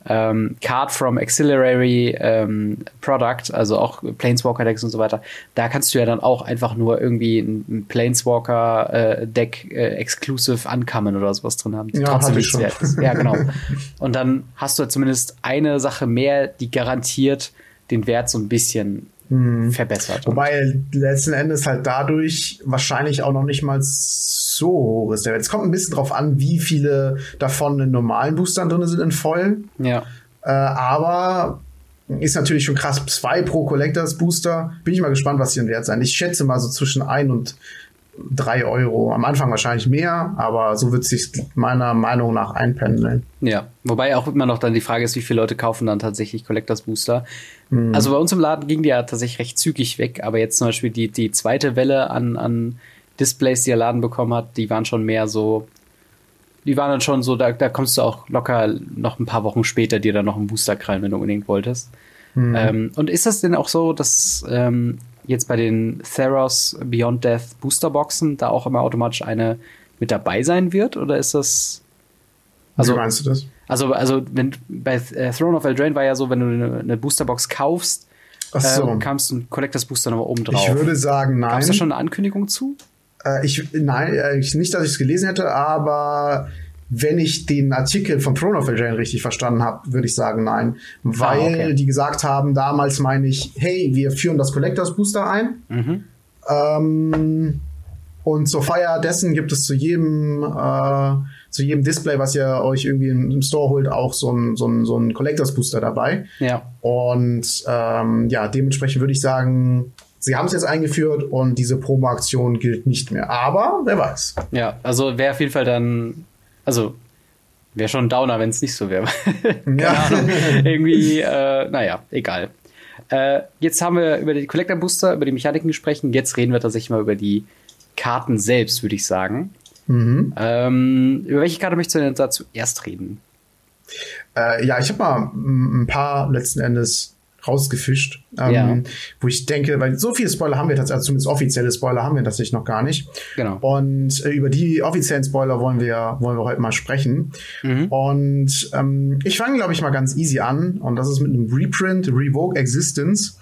ähm, Card from Auxiliary ähm, Product, also auch Planeswalker-Decks und so weiter, da kannst du ja dann auch einfach nur irgendwie ein, Planeswalker-Deck äh, äh, exclusive ankommen oder sowas drin haben, ja, trotzdem wert ist. Ja, genau. Und dann hast du zumindest eine Sache mehr, die garantiert den Wert so ein bisschen mhm. verbessert. Wobei letzten Endes halt dadurch wahrscheinlich auch noch nicht mal so hoch ist. Es kommt ein bisschen drauf an, wie viele davon in normalen Boostern drin sind, in vollen. Ja. Äh, aber ist natürlich schon krass. Zwei pro Collectors Booster. Bin ich mal gespannt, was hier ein Wert sein. Ich schätze mal so zwischen ein und drei Euro. Am Anfang wahrscheinlich mehr, aber so wird es sich meiner Meinung nach einpendeln. Ja, wobei auch immer noch dann die Frage ist, wie viele Leute kaufen dann tatsächlich Collectors Booster. Mhm. Also bei uns im Laden ging die ja tatsächlich recht zügig weg, aber jetzt zum Beispiel die, die zweite Welle an, an Displays, die der Laden bekommen hat, die waren schon mehr so, die waren dann schon so, da, da kommst du auch locker noch ein paar Wochen später dir dann noch einen Booster krallen, wenn du unbedingt wolltest. Mhm. Ähm, und ist das denn auch so, dass ähm, jetzt bei den Theros Beyond Death Booster Boxen da auch immer automatisch eine mit dabei sein wird? Oder ist das. Also, Wie meinst du das? Also, also wenn bei äh, Throne of Eldraine war ja so, wenn du eine, eine Boosterbox kaufst, so. ähm, kamst du ein Collectors Booster nochmal oben drauf. Ich würde sagen, nein. Gab es da schon eine Ankündigung zu? Äh, ich, nein, äh, nicht, dass ich es gelesen hätte, aber wenn ich den Artikel von Throne of Eldraine richtig verstanden habe, würde ich sagen nein. Weil ah, okay. die gesagt haben, damals meine ich, hey, wir führen das Collectors Booster ein. Mhm. Ähm, und zur Feier dessen gibt es zu jedem, äh, zu jedem Display, was ihr euch irgendwie im, im Store holt, auch so ein, so ein, so ein Collectors Booster dabei. Ja. Und ähm, ja, dementsprechend würde ich sagen, sie haben es jetzt eingeführt und diese Promo-Aktion gilt nicht mehr. Aber wer weiß. Ja, also wäre auf jeden Fall dann, also wäre schon ein Downer, wenn es nicht so wäre. Ja. Irgendwie, äh, naja, egal. Äh, jetzt haben wir über die Collector Booster, über die Mechaniken gesprochen. Jetzt reden wir tatsächlich mal über die Karten selbst, würde ich sagen. Mhm. Ähm, über welche Karte möchtest du denn da zuerst reden? Äh, ja, ich habe mal ein paar letzten Endes rausgefischt, ähm, Ja. wo ich denke, weil so viele Spoiler haben wir tatsächlich, also zumindest offizielle Spoiler haben wir tatsächlich noch gar nicht. Genau. Und äh, über die offiziellen Spoiler wollen wir, wollen wir heute mal sprechen. Mhm. Und ähm, ich fange, glaube ich, mal ganz easy an. Und das ist mit einem Reprint, Revoke Existence.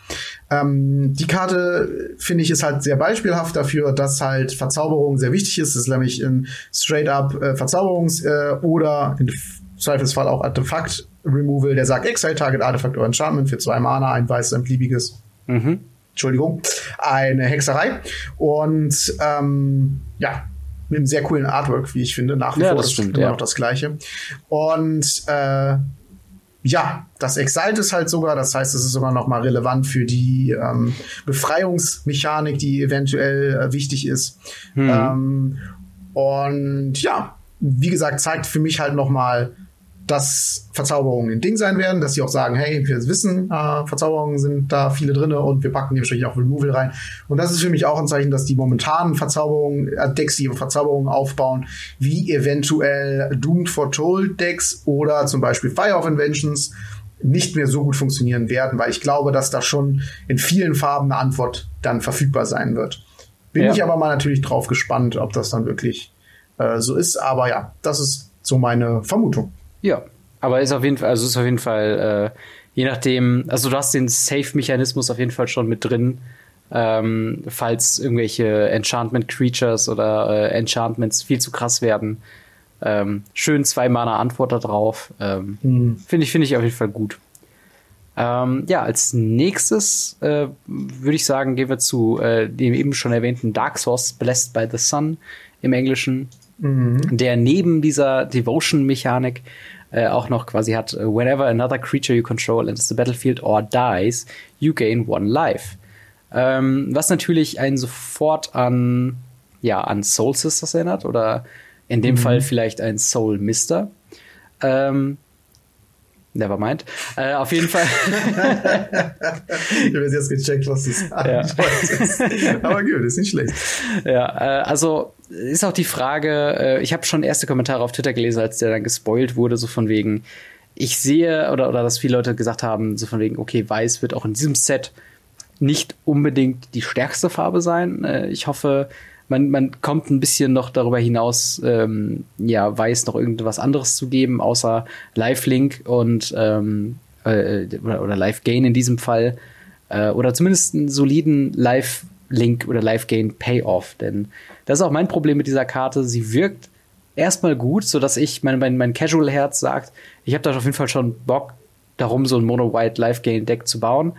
Ähm, die Karte, finde ich, ist halt sehr beispielhaft dafür, dass halt Verzauberung sehr wichtig ist. Das ist nämlich in straight up äh, Verzauberungs- äh, oder in Zweifelsfall auch Artefakt Removal, der sagt Exile Target Artifact oder Enchantment für zwei Mana, ein weißes, ein beliebiges. Mhm. Entschuldigung, eine Hexerei. Und ähm, ja, mit einem sehr coolen Artwork, wie ich finde, nach wie Ja, vor. das ist stimmt, immer ja. noch das Gleiche. Und äh, ja, das Exalt ist halt sogar, das heißt, es ist sogar noch mal relevant für die ähm, Befreiungsmechanik, die eventuell äh, wichtig ist. Mhm. Ähm, und ja, wie gesagt, zeigt für mich halt noch mal, dass Verzauberungen ein Ding sein werden, dass sie auch sagen, hey, wir wissen, äh, Verzauberungen sind da viele drinne und wir packen dementsprechend auch Removal rein. Und das ist für mich auch ein Zeichen, dass die momentanen Verzauberungen, äh, Decks, die Verzauberungen aufbauen, wie eventuell Doomed Foretold Decks oder zum Beispiel Fire of Inventions nicht mehr so gut funktionieren werden, weil ich glaube, dass da schon in vielen Farben eine Antwort dann verfügbar sein wird. Bin Ja. ich aber mal natürlich drauf gespannt, ob das dann wirklich äh, so ist. Aber ja, das ist so meine Vermutung. Ja, aber ist auf jeden Fall, also ist auf jeden Fall, äh, je nachdem, also du hast den Safe-Mechanismus auf jeden Fall schon mit drin, ähm, falls irgendwelche Enchantment-Creatures oder äh, Enchantments viel zu krass werden. Ähm, schön zwei Mana Antwort da drauf. Ähm, Finde ich, finde ich auf jeden Fall gut. Ähm, ja, als nächstes äh, würde ich sagen, gehen wir zu äh, dem eben schon erwähnten Dark Source Blessed by the Sun im Englischen, der neben dieser Devotion-Mechanik äh, auch noch quasi hat, äh, whenever another creature you control enters the battlefield or dies, you gain one life. Ähm, was natürlich einen sofort an, ja, an Soul Sisters erinnert oder in dem Fall vielleicht ein Soul Mister. Ähm, never mind. Äh, auf jeden Fall. Ich habe jetzt gecheckt, was das Ja. ist. Aber gut, ist nicht schlecht. Ja, äh, also ist auch die Frage, äh, ich habe schon erste Kommentare auf Twitter gelesen, als der dann gespoilt wurde, so von wegen, ich sehe, oder, oder dass viele Leute gesagt haben, so von wegen, okay, weiß wird auch in diesem Set nicht unbedingt die stärkste Farbe sein. Äh, ich hoffe, man, man kommt ein bisschen noch darüber hinaus, ähm, ja, weiß noch irgendwas anderes zu geben, außer Live-Link und ähm, äh, oder, oder Live-Gain in diesem Fall. Äh, oder zumindest einen soliden Live-Link oder Live-Gain-Payoff. Denn das ist auch mein Problem mit dieser Karte. Sie wirkt erstmal gut, so dass ich, mein, mein, mein Casual-Herz sagt, ich habe da auf jeden Fall schon Bock, darum so ein Mono-White Live-Gain-Deck zu bauen.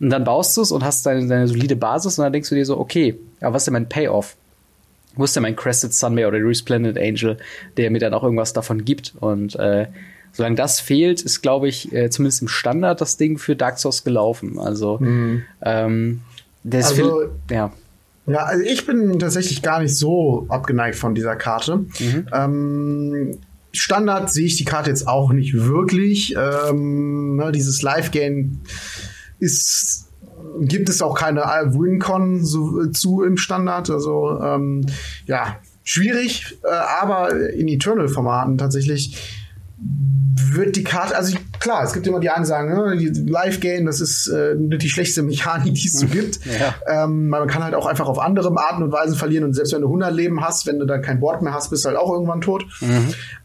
Und dann baust du es und hast deine, deine solide Basis und dann denkst du dir so, okay, aber was ist denn mein Payoff? Wo ist denn mein Crested Sunmare oder Resplendent Angel, der mir dann auch irgendwas davon gibt? Und äh, solange das fehlt, ist, glaube ich, äh, zumindest im Standard das Ding für Dark Souls gelaufen. Also, ähm, das Also- ja. Ja, also ich bin tatsächlich gar nicht so abgeneigt von dieser Karte. Mhm. Ähm, Standard sehe ich die Karte jetzt auch nicht wirklich. Ähm, ne, dieses Live-Game ist gibt es auch keine WinCon so, zu im Standard. Also ähm, ja, schwierig, äh, aber in Eternal-Formaten tatsächlich wird die Karte, also klar, es gibt immer die einen, die sagen, ne, die Live-Game, das ist äh, die schlechteste Mechanik, die es so gibt. Ja. Ähm, man kann halt auch einfach auf andere Arten und Weisen verlieren und selbst wenn du 100 Leben hast, wenn du dann kein Board mehr hast, bist du halt auch irgendwann tot.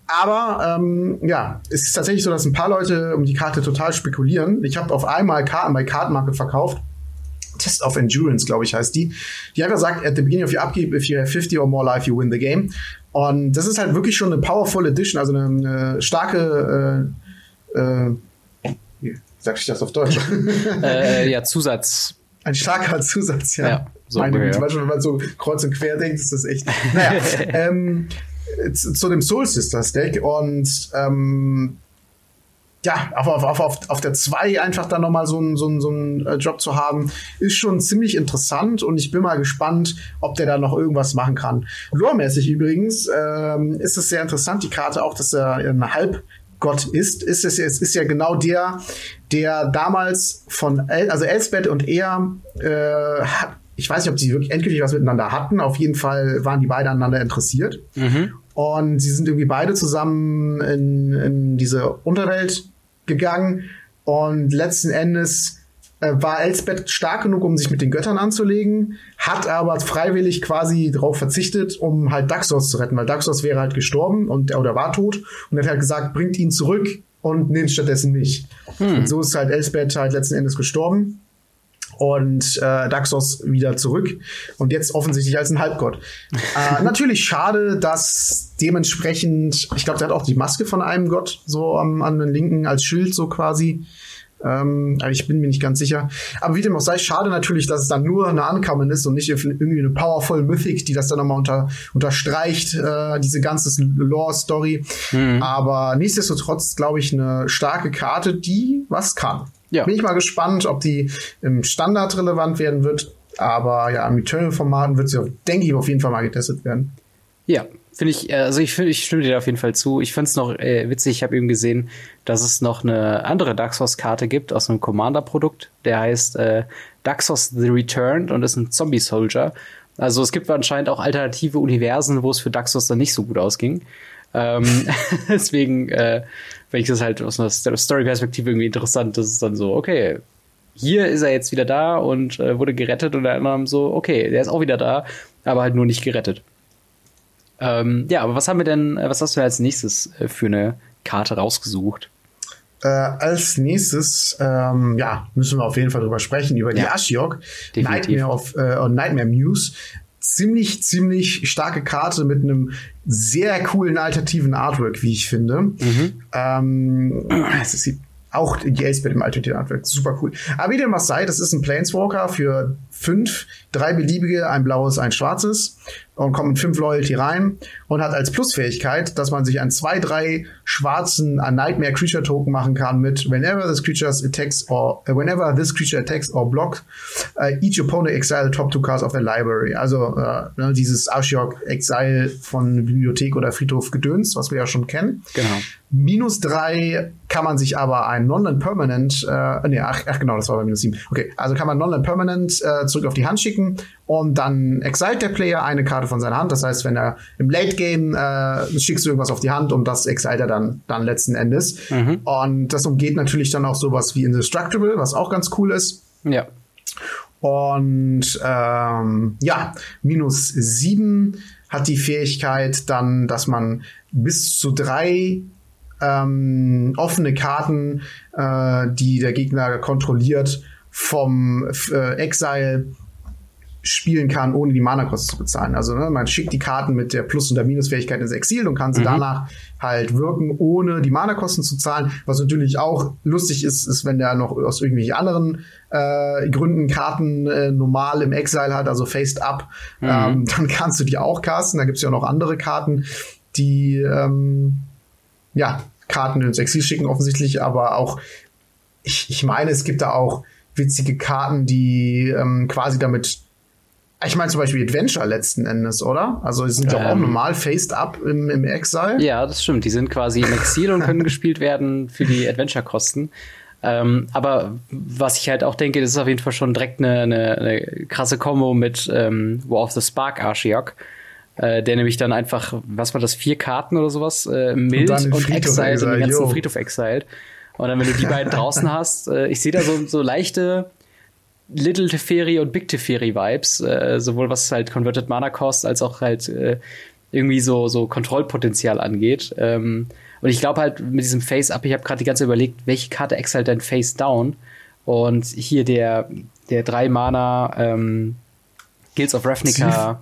Aber ähm, ja, es ist tatsächlich so, dass ein paar Leute um die Karte total spekulieren. Ich habe auf einmal Karten bei Card Market verkauft. Test of Endurance, glaube ich, heißt die. Die einfach sagt, at the beginning of your upkeep, if you have 50 or more life, you win the game. Und das ist halt wirklich schon eine powerful Edition, also eine, eine starke, äh, äh, wie sag ich das auf Deutsch? äh, ja, Zusatz. Ein starker Zusatz, ja. Ja, so Meine. Güte, manchmal, wenn man so kreuz und quer denkt, ist das echt. Naja, ähm, zu, zu dem Soul Sisters Deck und ähm, ja, auf, auf, auf, auf der 2 einfach dann nochmal so einen so so einen äh, Job zu haben, ist schon ziemlich interessant und ich bin mal gespannt, ob der da noch irgendwas machen kann. Lore-mäßig übrigens ähm, ist es sehr interessant, die Karte auch, dass er ein Halbgott ist, ist es jetzt, ist ja genau der, der damals von, El also Elsbeth und er, äh, ich weiß nicht, ob sie wirklich endgültig was miteinander hatten, auf jeden Fall waren die beide aneinander interessiert. Mhm. Und sie sind irgendwie beide zusammen in, in diese Unterwelt gegangen. Und letzten Endes war Elsbeth stark genug, um sich mit den Göttern anzulegen, hat aber freiwillig quasi darauf verzichtet, um halt Daxos zu retten, weil Daxos wäre halt gestorben und oder war tot und hat halt gesagt, bringt ihn zurück und nehmt stattdessen mich. Hm. Und so ist halt Elsbeth halt letzten Endes gestorben und äh, Daxos wieder zurück und jetzt offensichtlich als ein Halbgott. äh, natürlich schade, dass dementsprechend, ich glaube, der hat auch die Maske von einem Gott so am, an den linken als Schild so quasi. Ähm, aber ich bin mir nicht ganz sicher. Aber wie dem auch sei, schade natürlich, dass es dann nur eine Ankommen ist und nicht irgendwie eine powerful Mythic, die das dann nochmal unter, unterstreicht, äh, diese ganze Lore-Story. Mhm. Aber nichtsdestotrotz, glaube ich, eine starke Karte, die was kann. Ja. Bin ich mal gespannt, ob die im Standard relevant werden wird. Aber ja, im Eternal-Formaten wird sie, denke ich, auf jeden Fall mal getestet werden. Ja, finde ich, äh, also ich, ich stimme dir auf jeden Fall zu. Ich fand es noch äh, witzig, ich habe eben gesehen, dass es noch eine andere Daxos-Karte gibt aus einem Commander-Produkt. Der heißt äh, Daxos The Returned und ist ein Zombie-Soldier. Also es gibt anscheinend auch alternative Universen, wo es für Daxos dann nicht so gut ausging. Ähm, deswegen äh, wenn ich das halt aus einer Story-Perspektive irgendwie interessant, das ist dann so, okay, hier ist er jetzt wieder da und äh, wurde gerettet und der andere so, okay, der ist auch wieder da, aber halt nur nicht gerettet. Ähm, ja, aber was haben wir denn, äh, was hast du als nächstes äh, für eine Karte rausgesucht? Äh, als nächstes, ähm, ja, müssen wir auf jeden Fall drüber sprechen, über die ja, Ashiok, Nightmare of äh, Nightmare Muse ziemlich, ziemlich starke Karte mit einem sehr coolen alternativen Artwork, wie ich finde. Mhm. Ähm, es sieht auch die Ace-Bit im alternativen Artwork, super cool. Aber wie dem was sei, das ist ein Planeswalker für fünf, drei beliebige, ein blaues, ein schwarzes und kommt mit fünf Loyalty rein und hat als Plusfähigkeit, dass man sich einen zwei, drei schwarzen a Nightmare Creature Token machen kann mit whenever this creature attacks or uh, whenever this creature attacks or blocks, uh, each opponent exile top two cards of their library. Also uh, ne, dieses Ashiok Exile von Bibliothek oder Friedhof Gedöns, was wir ja schon kennen. Genau. Minus drei kann man sich aber ein Non-Permanent, äh, nee, ach, ach genau, das war bei minus sieben. Okay, also kann man Non-Permanent äh, zurück auf die Hand schicken und dann exalt der Player eine Karte von seiner Hand. Das heißt, wenn er im Late Game äh, schickst du irgendwas auf die Hand und das exalt er dann, dann letzten Endes. Mhm. Und das umgeht natürlich dann auch sowas wie Indestructible, was auch ganz cool ist. Ja. Und ähm, ja, minus sieben hat die Fähigkeit dann, dass man bis zu drei ähm, offene Karten, äh, die der Gegner kontrolliert, vom äh, Exile spielen kann, ohne die Mana-Kosten zu bezahlen. Also ne, man schickt die Karten mit der Plus- und der Minusfähigkeit ins Exil und kann sie mhm. danach halt wirken, ohne die Mana-Kosten zu zahlen. Was natürlich auch lustig ist, ist, wenn der noch aus irgendwelchen anderen äh, Gründen Karten äh, normal im Exile hat, also faced up, mhm. ähm, dann kannst du die auch casten. Da gibt's ja noch andere Karten, die ähm, ja Karten ins Exil schicken offensichtlich, aber auch ich, ich meine, es gibt da auch witzige Karten, die ähm, quasi damit ich meine zum Beispiel Adventure letzten Endes, oder? Also die sind doch ähm, auch normal faced up im, im Exile. Ja, das stimmt. Die sind quasi im Exil und können gespielt werden für die Adventure-Kosten. Ähm, aber was ich halt auch denke, das ist auf jeden Fall schon direkt eine, eine, eine krasse Kombo mit ähm, War of the Spark Archiok. Äh, der nämlich dann einfach, was war das, vier Karten oder sowas, äh, mild und, und exiled und den ganzen yo. Friedhof exiled. Und dann, wenn du die beiden draußen hast, äh, ich sehe da so, so leichte Little Teferi und Big Teferi Vibes, äh, sowohl was halt Converted Mana Cost als auch halt äh, irgendwie so so Kontrollpotenzial angeht. Ähm, und ich glaube halt mit diesem Face Up, ich habe gerade die ganze Zeit überlegt, welche Karte exalt dein Face Down? Und hier der der drei Mana ähm, Guilds of Ravnica.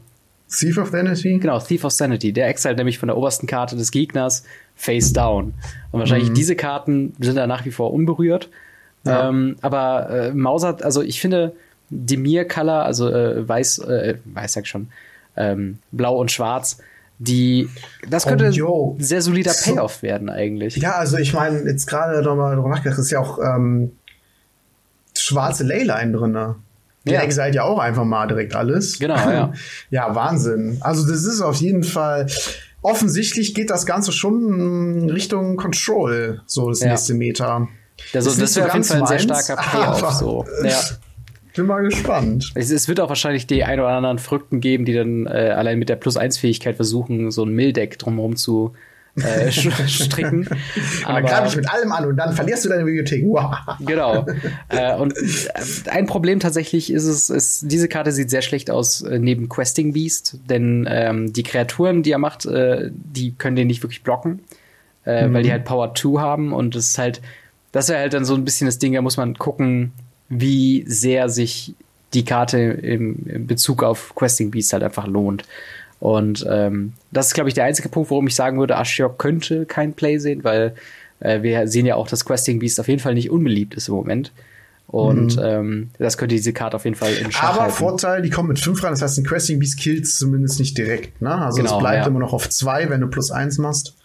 Thief of Sanity? Genau, Thief of Sanity. Der exalt nämlich von der obersten Karte des Gegners Face Down. Und wahrscheinlich mhm. diese Karten sind da nach wie vor unberührt. Ja. Ähm, aber äh, Mauser, also ich finde, Demir Color, also äh, weiß, äh, weiß sag ich schon, ähm, blau und schwarz, die, das könnte oh, ein sehr solider Payoff so, werden eigentlich. Ja, also ich meine, jetzt gerade nochmal drüber nachgedacht, ist ja auch ähm, schwarze Leyline drin. Ne? Die ja. Exile ja auch einfach mal direkt alles. Genau, ja. ja, Wahnsinn. Also das ist auf jeden Fall offensichtlich geht das Ganze schon Richtung Control, so das ja. nächste Meter. Also, das, das wäre auf jeden Fall ein sehr starker Payoff. So. Ja. Bin mal gespannt. Es, es, wird auch wahrscheinlich die ein oder anderen Früchten geben, die dann äh, allein mit der Plus-1-Fähigkeit versuchen, so ein Mildeck drumherum zu äh, stricken. und dann greife ich mit allem an und dann verlierst du deine Bibliothek. Wow. Genau. Äh, und äh, ein Problem tatsächlich ist es, ist, diese Karte sieht sehr schlecht aus äh, neben Questing Beast, denn ähm, die Kreaturen, die er macht, äh, die können den nicht wirklich blocken, äh, mhm. weil die halt Power 2 haben und das ist halt, das wäre halt dann so ein bisschen das Ding, da muss man gucken, wie sehr sich die Karte im, im Bezug auf Questing Beast halt einfach lohnt. Und ähm, das ist, glaube ich, der einzige Punkt, warum ich sagen würde, Ashiok könnte kein Play sehen, weil äh, wir sehen ja auch, dass Questing Beast auf jeden Fall nicht unbeliebt ist im Moment. Und mhm. ähm, das könnte diese Karte auf jeden Fall in Schach Aber halten. Vorteil, die kommen mit 5 rein, das heißt, ein Questing Beast killt zumindest nicht direkt. Ne? Also genau, es bleibt ja. immer noch auf 2, wenn du plus 1 machst.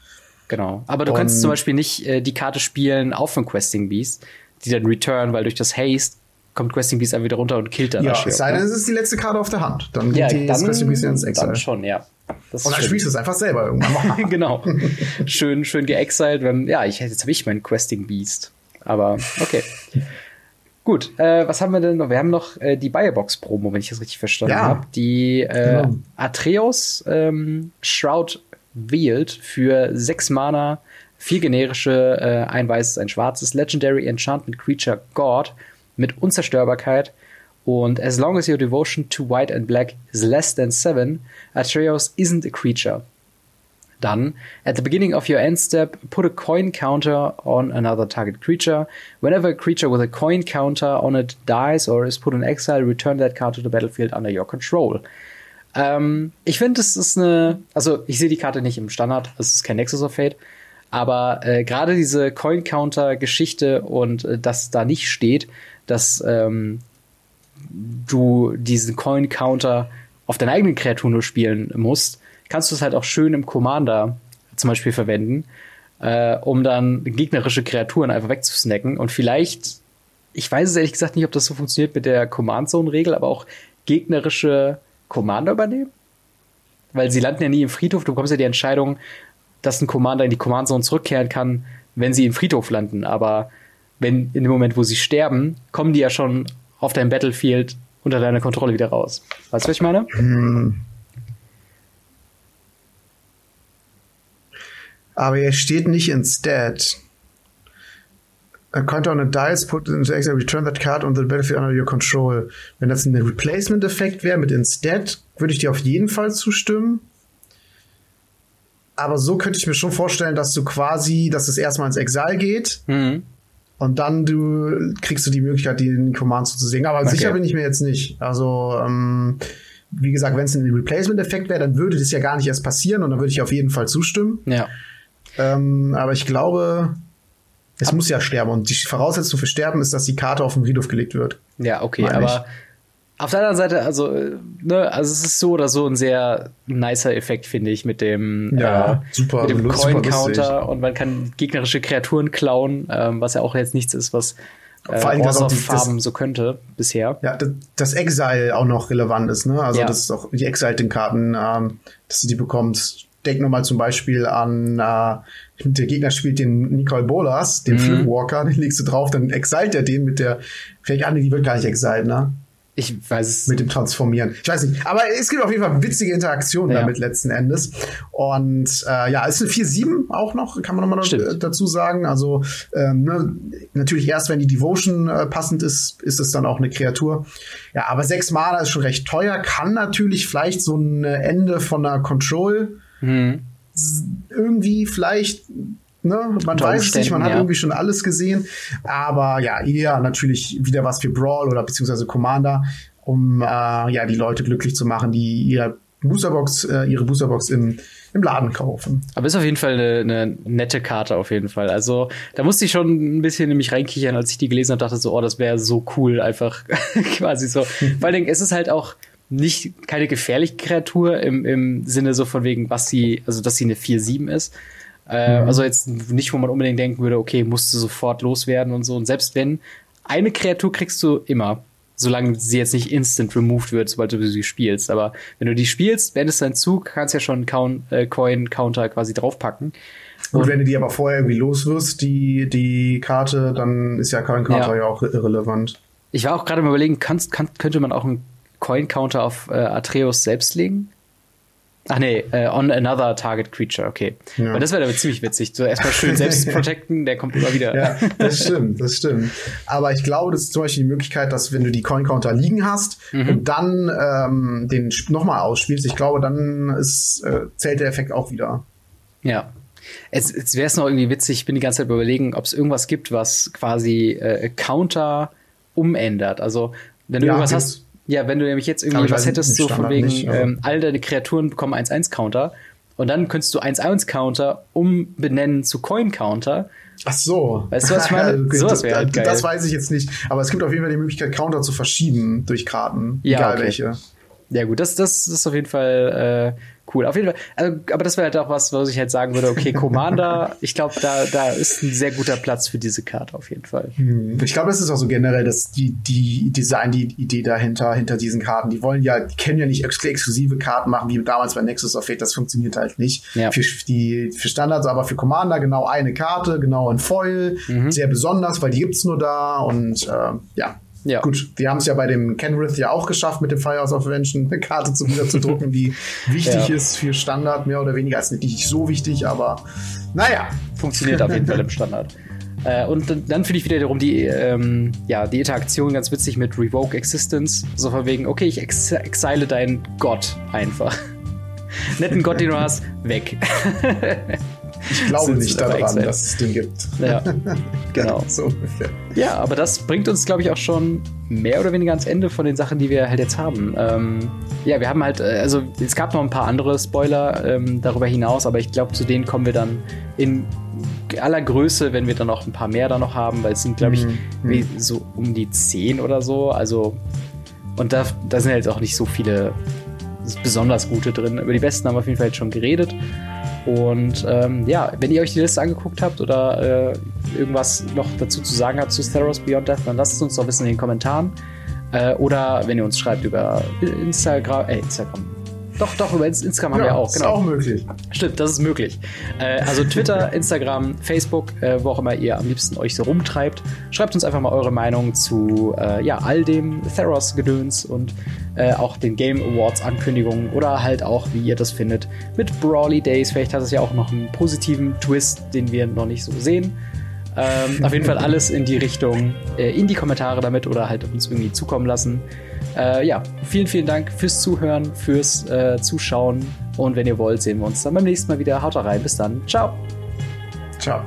Genau. Aber du Und kannst zum Beispiel nicht äh, die Karte spielen auf ein Questing Beast, die dann return, weil durch das Haste kommt Questing Beast einfach wieder runter und killt dann Ja, es sei denn, es ist die letzte Karte auf der Hand. Dann ja, geht dann, Questing Beast ins Exile. Dann schon, ja. Das und dann spielst du es einfach selber irgendwann. genau. schön, schön geexiled. Wenn, ja, ich, jetzt habe ich mein Questing Beast. Aber okay. Gut, äh, was haben wir denn noch? Wir haben noch äh, die Biobox-Promo, wenn ich das richtig verstanden ja. habe. Die äh, genau. Atreus ähm, Shroud wählt für sechs Mana, vier generische, äh, ein weißes, ein schwarzes, Legendary Enchantment Creature God mit Unzerstörbarkeit. Und as long as your devotion to white and black is less than seven, Atreus isn't a creature. Dann, at the beginning of your end step, put a coin counter on another target creature. Whenever a creature with a coin counter on it dies or is put in exile, return that card to the battlefield under your control. Ähm, ich finde, es ist eine, also ich sehe die Karte nicht im Standard, es ist kein Nexus of Fate, aber äh, gerade diese Coin Counter Geschichte und äh, dass da nicht steht, dass ähm, du diesen Coin Counter auf deine eigenen Kreaturen nur spielen musst, kannst du es halt auch schön im Commander zum Beispiel verwenden, äh, um dann gegnerische Kreaturen einfach wegzusnacken. Und vielleicht, ich weiß es ehrlich gesagt nicht, ob das so funktioniert mit der Command Zone Regel, aber auch gegnerische Commander übernehmen, weil sie landen ja nie im Friedhof. Du bekommst ja die Entscheidung, dass ein Commander in die Command Zone zurückkehren kann, wenn sie im Friedhof landen, aber wenn in dem Moment, wo sie sterben, kommen die ja schon auf deinem Battlefield unter deiner Kontrolle wieder raus. Weißt du, was ich meine? Hm. Aber er steht nicht instead. A counter on a dice put into exile, return that card on the battlefield under your control. Wenn das ein Replacement-Effekt wäre mit instead, würde ich dir auf jeden Fall zustimmen. Aber so könnte ich mir schon vorstellen, dass du quasi, dass es erstmal ins Exile geht. Mhm und dann du kriegst du die Möglichkeit, die Commands zu sehen. Aber okay. sicher bin ich mir jetzt nicht. Also, ähm, wie gesagt, wenn es ein Replacement-Effekt wäre, dann würde das ja gar nicht erst passieren und dann würde ich auf jeden Fall zustimmen. Ja. Ähm, aber ich glaube, es Ab muss ja sterben. Und die Voraussetzung für Sterben ist, dass die Karte auf den Friedhof gelegt wird. Ja, okay, aber auf der anderen Seite, also, ne, also es ist so oder so ein sehr nicer Effekt, finde ich, mit dem, ja, äh, super, mit dem Coin-Counter und man kann gegnerische Kreaturen klauen, ähm, was ja auch jetzt nichts ist, was äh, Vor allem, dass auch die Farben das, so könnte bisher. Ja, das, das, Exile auch noch relevant ist, ne? Also ja. das ist auch die Exile-Karten, ähm, dass du die bekommst. Denk nur mal zum Beispiel an äh, der Gegner spielt den Nicole Bolas, den mhm. Flugwalker, den legst du drauf, dann exilt er den mit der, vielleicht eine, die wird gar nicht exiled, ne? Ich weiß es. Mit dem Transformieren. Ich weiß nicht. Aber es gibt auf jeden Fall witzige Interaktionen ja. damit letzten Endes. Und äh, ja, es ist eine 4-7 auch noch, kann man nochmal Stimmt. dazu sagen. Also ähm, ne, natürlich erst, wenn die Devotion äh, passend ist, ist es dann auch eine Kreatur. Ja, aber 6 Mana ist schon recht teuer. Kann natürlich vielleicht so ein Ende von einer Control hm. irgendwie vielleicht Ne? Man weiß es nicht, man hat ja. irgendwie schon alles gesehen. Aber ja, eher natürlich wieder was für Brawl oder beziehungsweise Commander, um äh, ja die Leute glücklich zu machen, die ihre Boosterbox, äh, ihre Boosterbox im, im Laden kaufen. Aber ist auf jeden Fall eine, eine nette Karte auf jeden Fall. Also da musste ich schon ein bisschen nämlich reinkichern, als ich die gelesen habe, dachte so, oh, das wäre so cool, einfach quasi so. Vor allen Dingen, es ist halt auch nicht keine gefährliche Kreatur im, im Sinne so von wegen, was sie, also dass sie eine 4-7 ist. Äh, mhm. Also jetzt nicht, wo man unbedingt denken würde, okay, musst du sofort loswerden und so. Und selbst wenn, eine Kreatur kriegst du immer solange sie jetzt nicht instant removed wird, sobald du sie spielst. Aber wenn du die spielst, wendest deinen Zug, kannst ja schon einen äh, Coin-Counter quasi draufpacken. Und, und wenn du die aber vorher irgendwie loswirst, die, die Karte, dann ist ja Coin-Counter ja. ja. auch irrelevant. Ich war auch gerade mal überlegen, kann, kann, könnte man auch einen Coin-Counter auf äh, Atreus selbst legen? Ach nee, uh, on another target creature, okay. Ja. Weil das wäre aber ziemlich witzig. So erstmal schön selbst protecten, der kommt immer wieder. Ja, das stimmt, das stimmt. Aber ich glaube, das ist zum Beispiel die Möglichkeit, dass wenn du die Coin Counter liegen hast mhm. und dann ähm, den nochmal ausspielst, ich glaube, dann ist, äh, zählt der Effekt auch wieder. Ja. Jetzt, jetzt wäre es noch irgendwie witzig, ich bin die ganze Zeit überlegen, ob es irgendwas gibt, was quasi äh, Counter umändert. Also, wenn du ja, irgendwas hast ja, wenn du nämlich jetzt irgendwie was hättest, so von wegen, nicht, ähm, all deine Kreaturen bekommen 1-1-Counter und dann könntest du 1-1-Counter umbenennen zu Coin-Counter. Ach so. Weißt du, was ich meine? Wäre halt geil. Das weiß ich jetzt nicht. Aber es gibt auf jeden Fall die Möglichkeit, Counter zu verschieben durch Karten. Ja, egal okay. welche. Ja, gut, das, das ist auf jeden Fall äh, cool. Auf jeden Fall, also, aber das wäre halt auch was, was ich halt sagen würde, okay, Commander, ich glaube, da, da ist ein sehr guter Platz für diese Karte auf jeden Fall. Hm. Ich glaube, das ist auch so generell dass die, die Design, die Idee dahinter, hinter diesen Karten. Die wollen ja, die können ja nicht ex exklusive Karten machen, wie damals bei Nexus of Fate, das funktioniert halt nicht. Ja. Für, die, für Standards, aber für Commander genau eine Karte, genau ein Foil, mhm. sehr besonders, weil die gibt's nur da und äh, ja, ja. Gut, die haben es ja bei dem Kenrith ja auch geschafft, mit dem Firehouse of Invention eine Karte zu wieder zu drucken, die wichtig ja. ist für Standard, mehr oder weniger. Ist nicht so wichtig, aber naja. Funktioniert auf jeden Fall im Standard. Äh, und dann finde ich wiederum die, ähm, ja, die Interaktion ganz witzig mit Revoke Existence. So von wegen, okay, ich ex exile deinen Gott einfach. Netten Gott, den du hast, weg. Ich glaube nicht daran, dass es den gibt. Ja, genau. so ungefähr. Ja, aber das bringt uns, glaube ich, auch schon mehr oder weniger ans Ende von den Sachen, die wir halt jetzt haben. Ähm, ja, wir haben halt, äh, also es gab noch ein paar andere Spoiler ähm, darüber hinaus, aber ich glaube, zu denen kommen wir dann in aller Größe, wenn wir dann noch ein paar mehr da noch haben, weil es sind, glaube ich, mhm. so um die zehn oder so. Also, und da, da sind halt auch nicht so viele besonders gute drin. Über die besten haben wir auf jeden Fall jetzt schon geredet. Und ähm, ja, wenn ihr euch die Liste angeguckt habt oder äh, irgendwas noch dazu zu sagen habt zu Theros Beyond Death, dann lasst es uns doch wissen in den Kommentaren. Äh, oder wenn ihr uns schreibt über Instagram, äh, Instagram, doch, doch, über Instagram haben ja, wir auch. Genau. Ist auch möglich. Stimmt, das ist möglich. Äh, also Twitter, Instagram, Facebook, äh, wo auch immer ihr am liebsten euch so rumtreibt. Schreibt uns einfach mal eure Meinung zu äh, ja, all dem Theros-Gedöns und äh, auch den Game Awards-Ankündigungen oder halt auch, wie ihr das findet, mit Brawly Days. Vielleicht hat es ja auch noch einen positiven Twist, den wir noch nicht so sehen. Ähm, auf jeden Fall alles in die Richtung, äh, in die Kommentare damit oder halt uns irgendwie zukommen lassen. Äh, ja, vielen, vielen Dank fürs Zuhören, fürs äh, Zuschauen. Und wenn ihr wollt, sehen wir uns dann beim nächsten Mal wieder. Haut rein. Bis dann. Ciao. Ciao.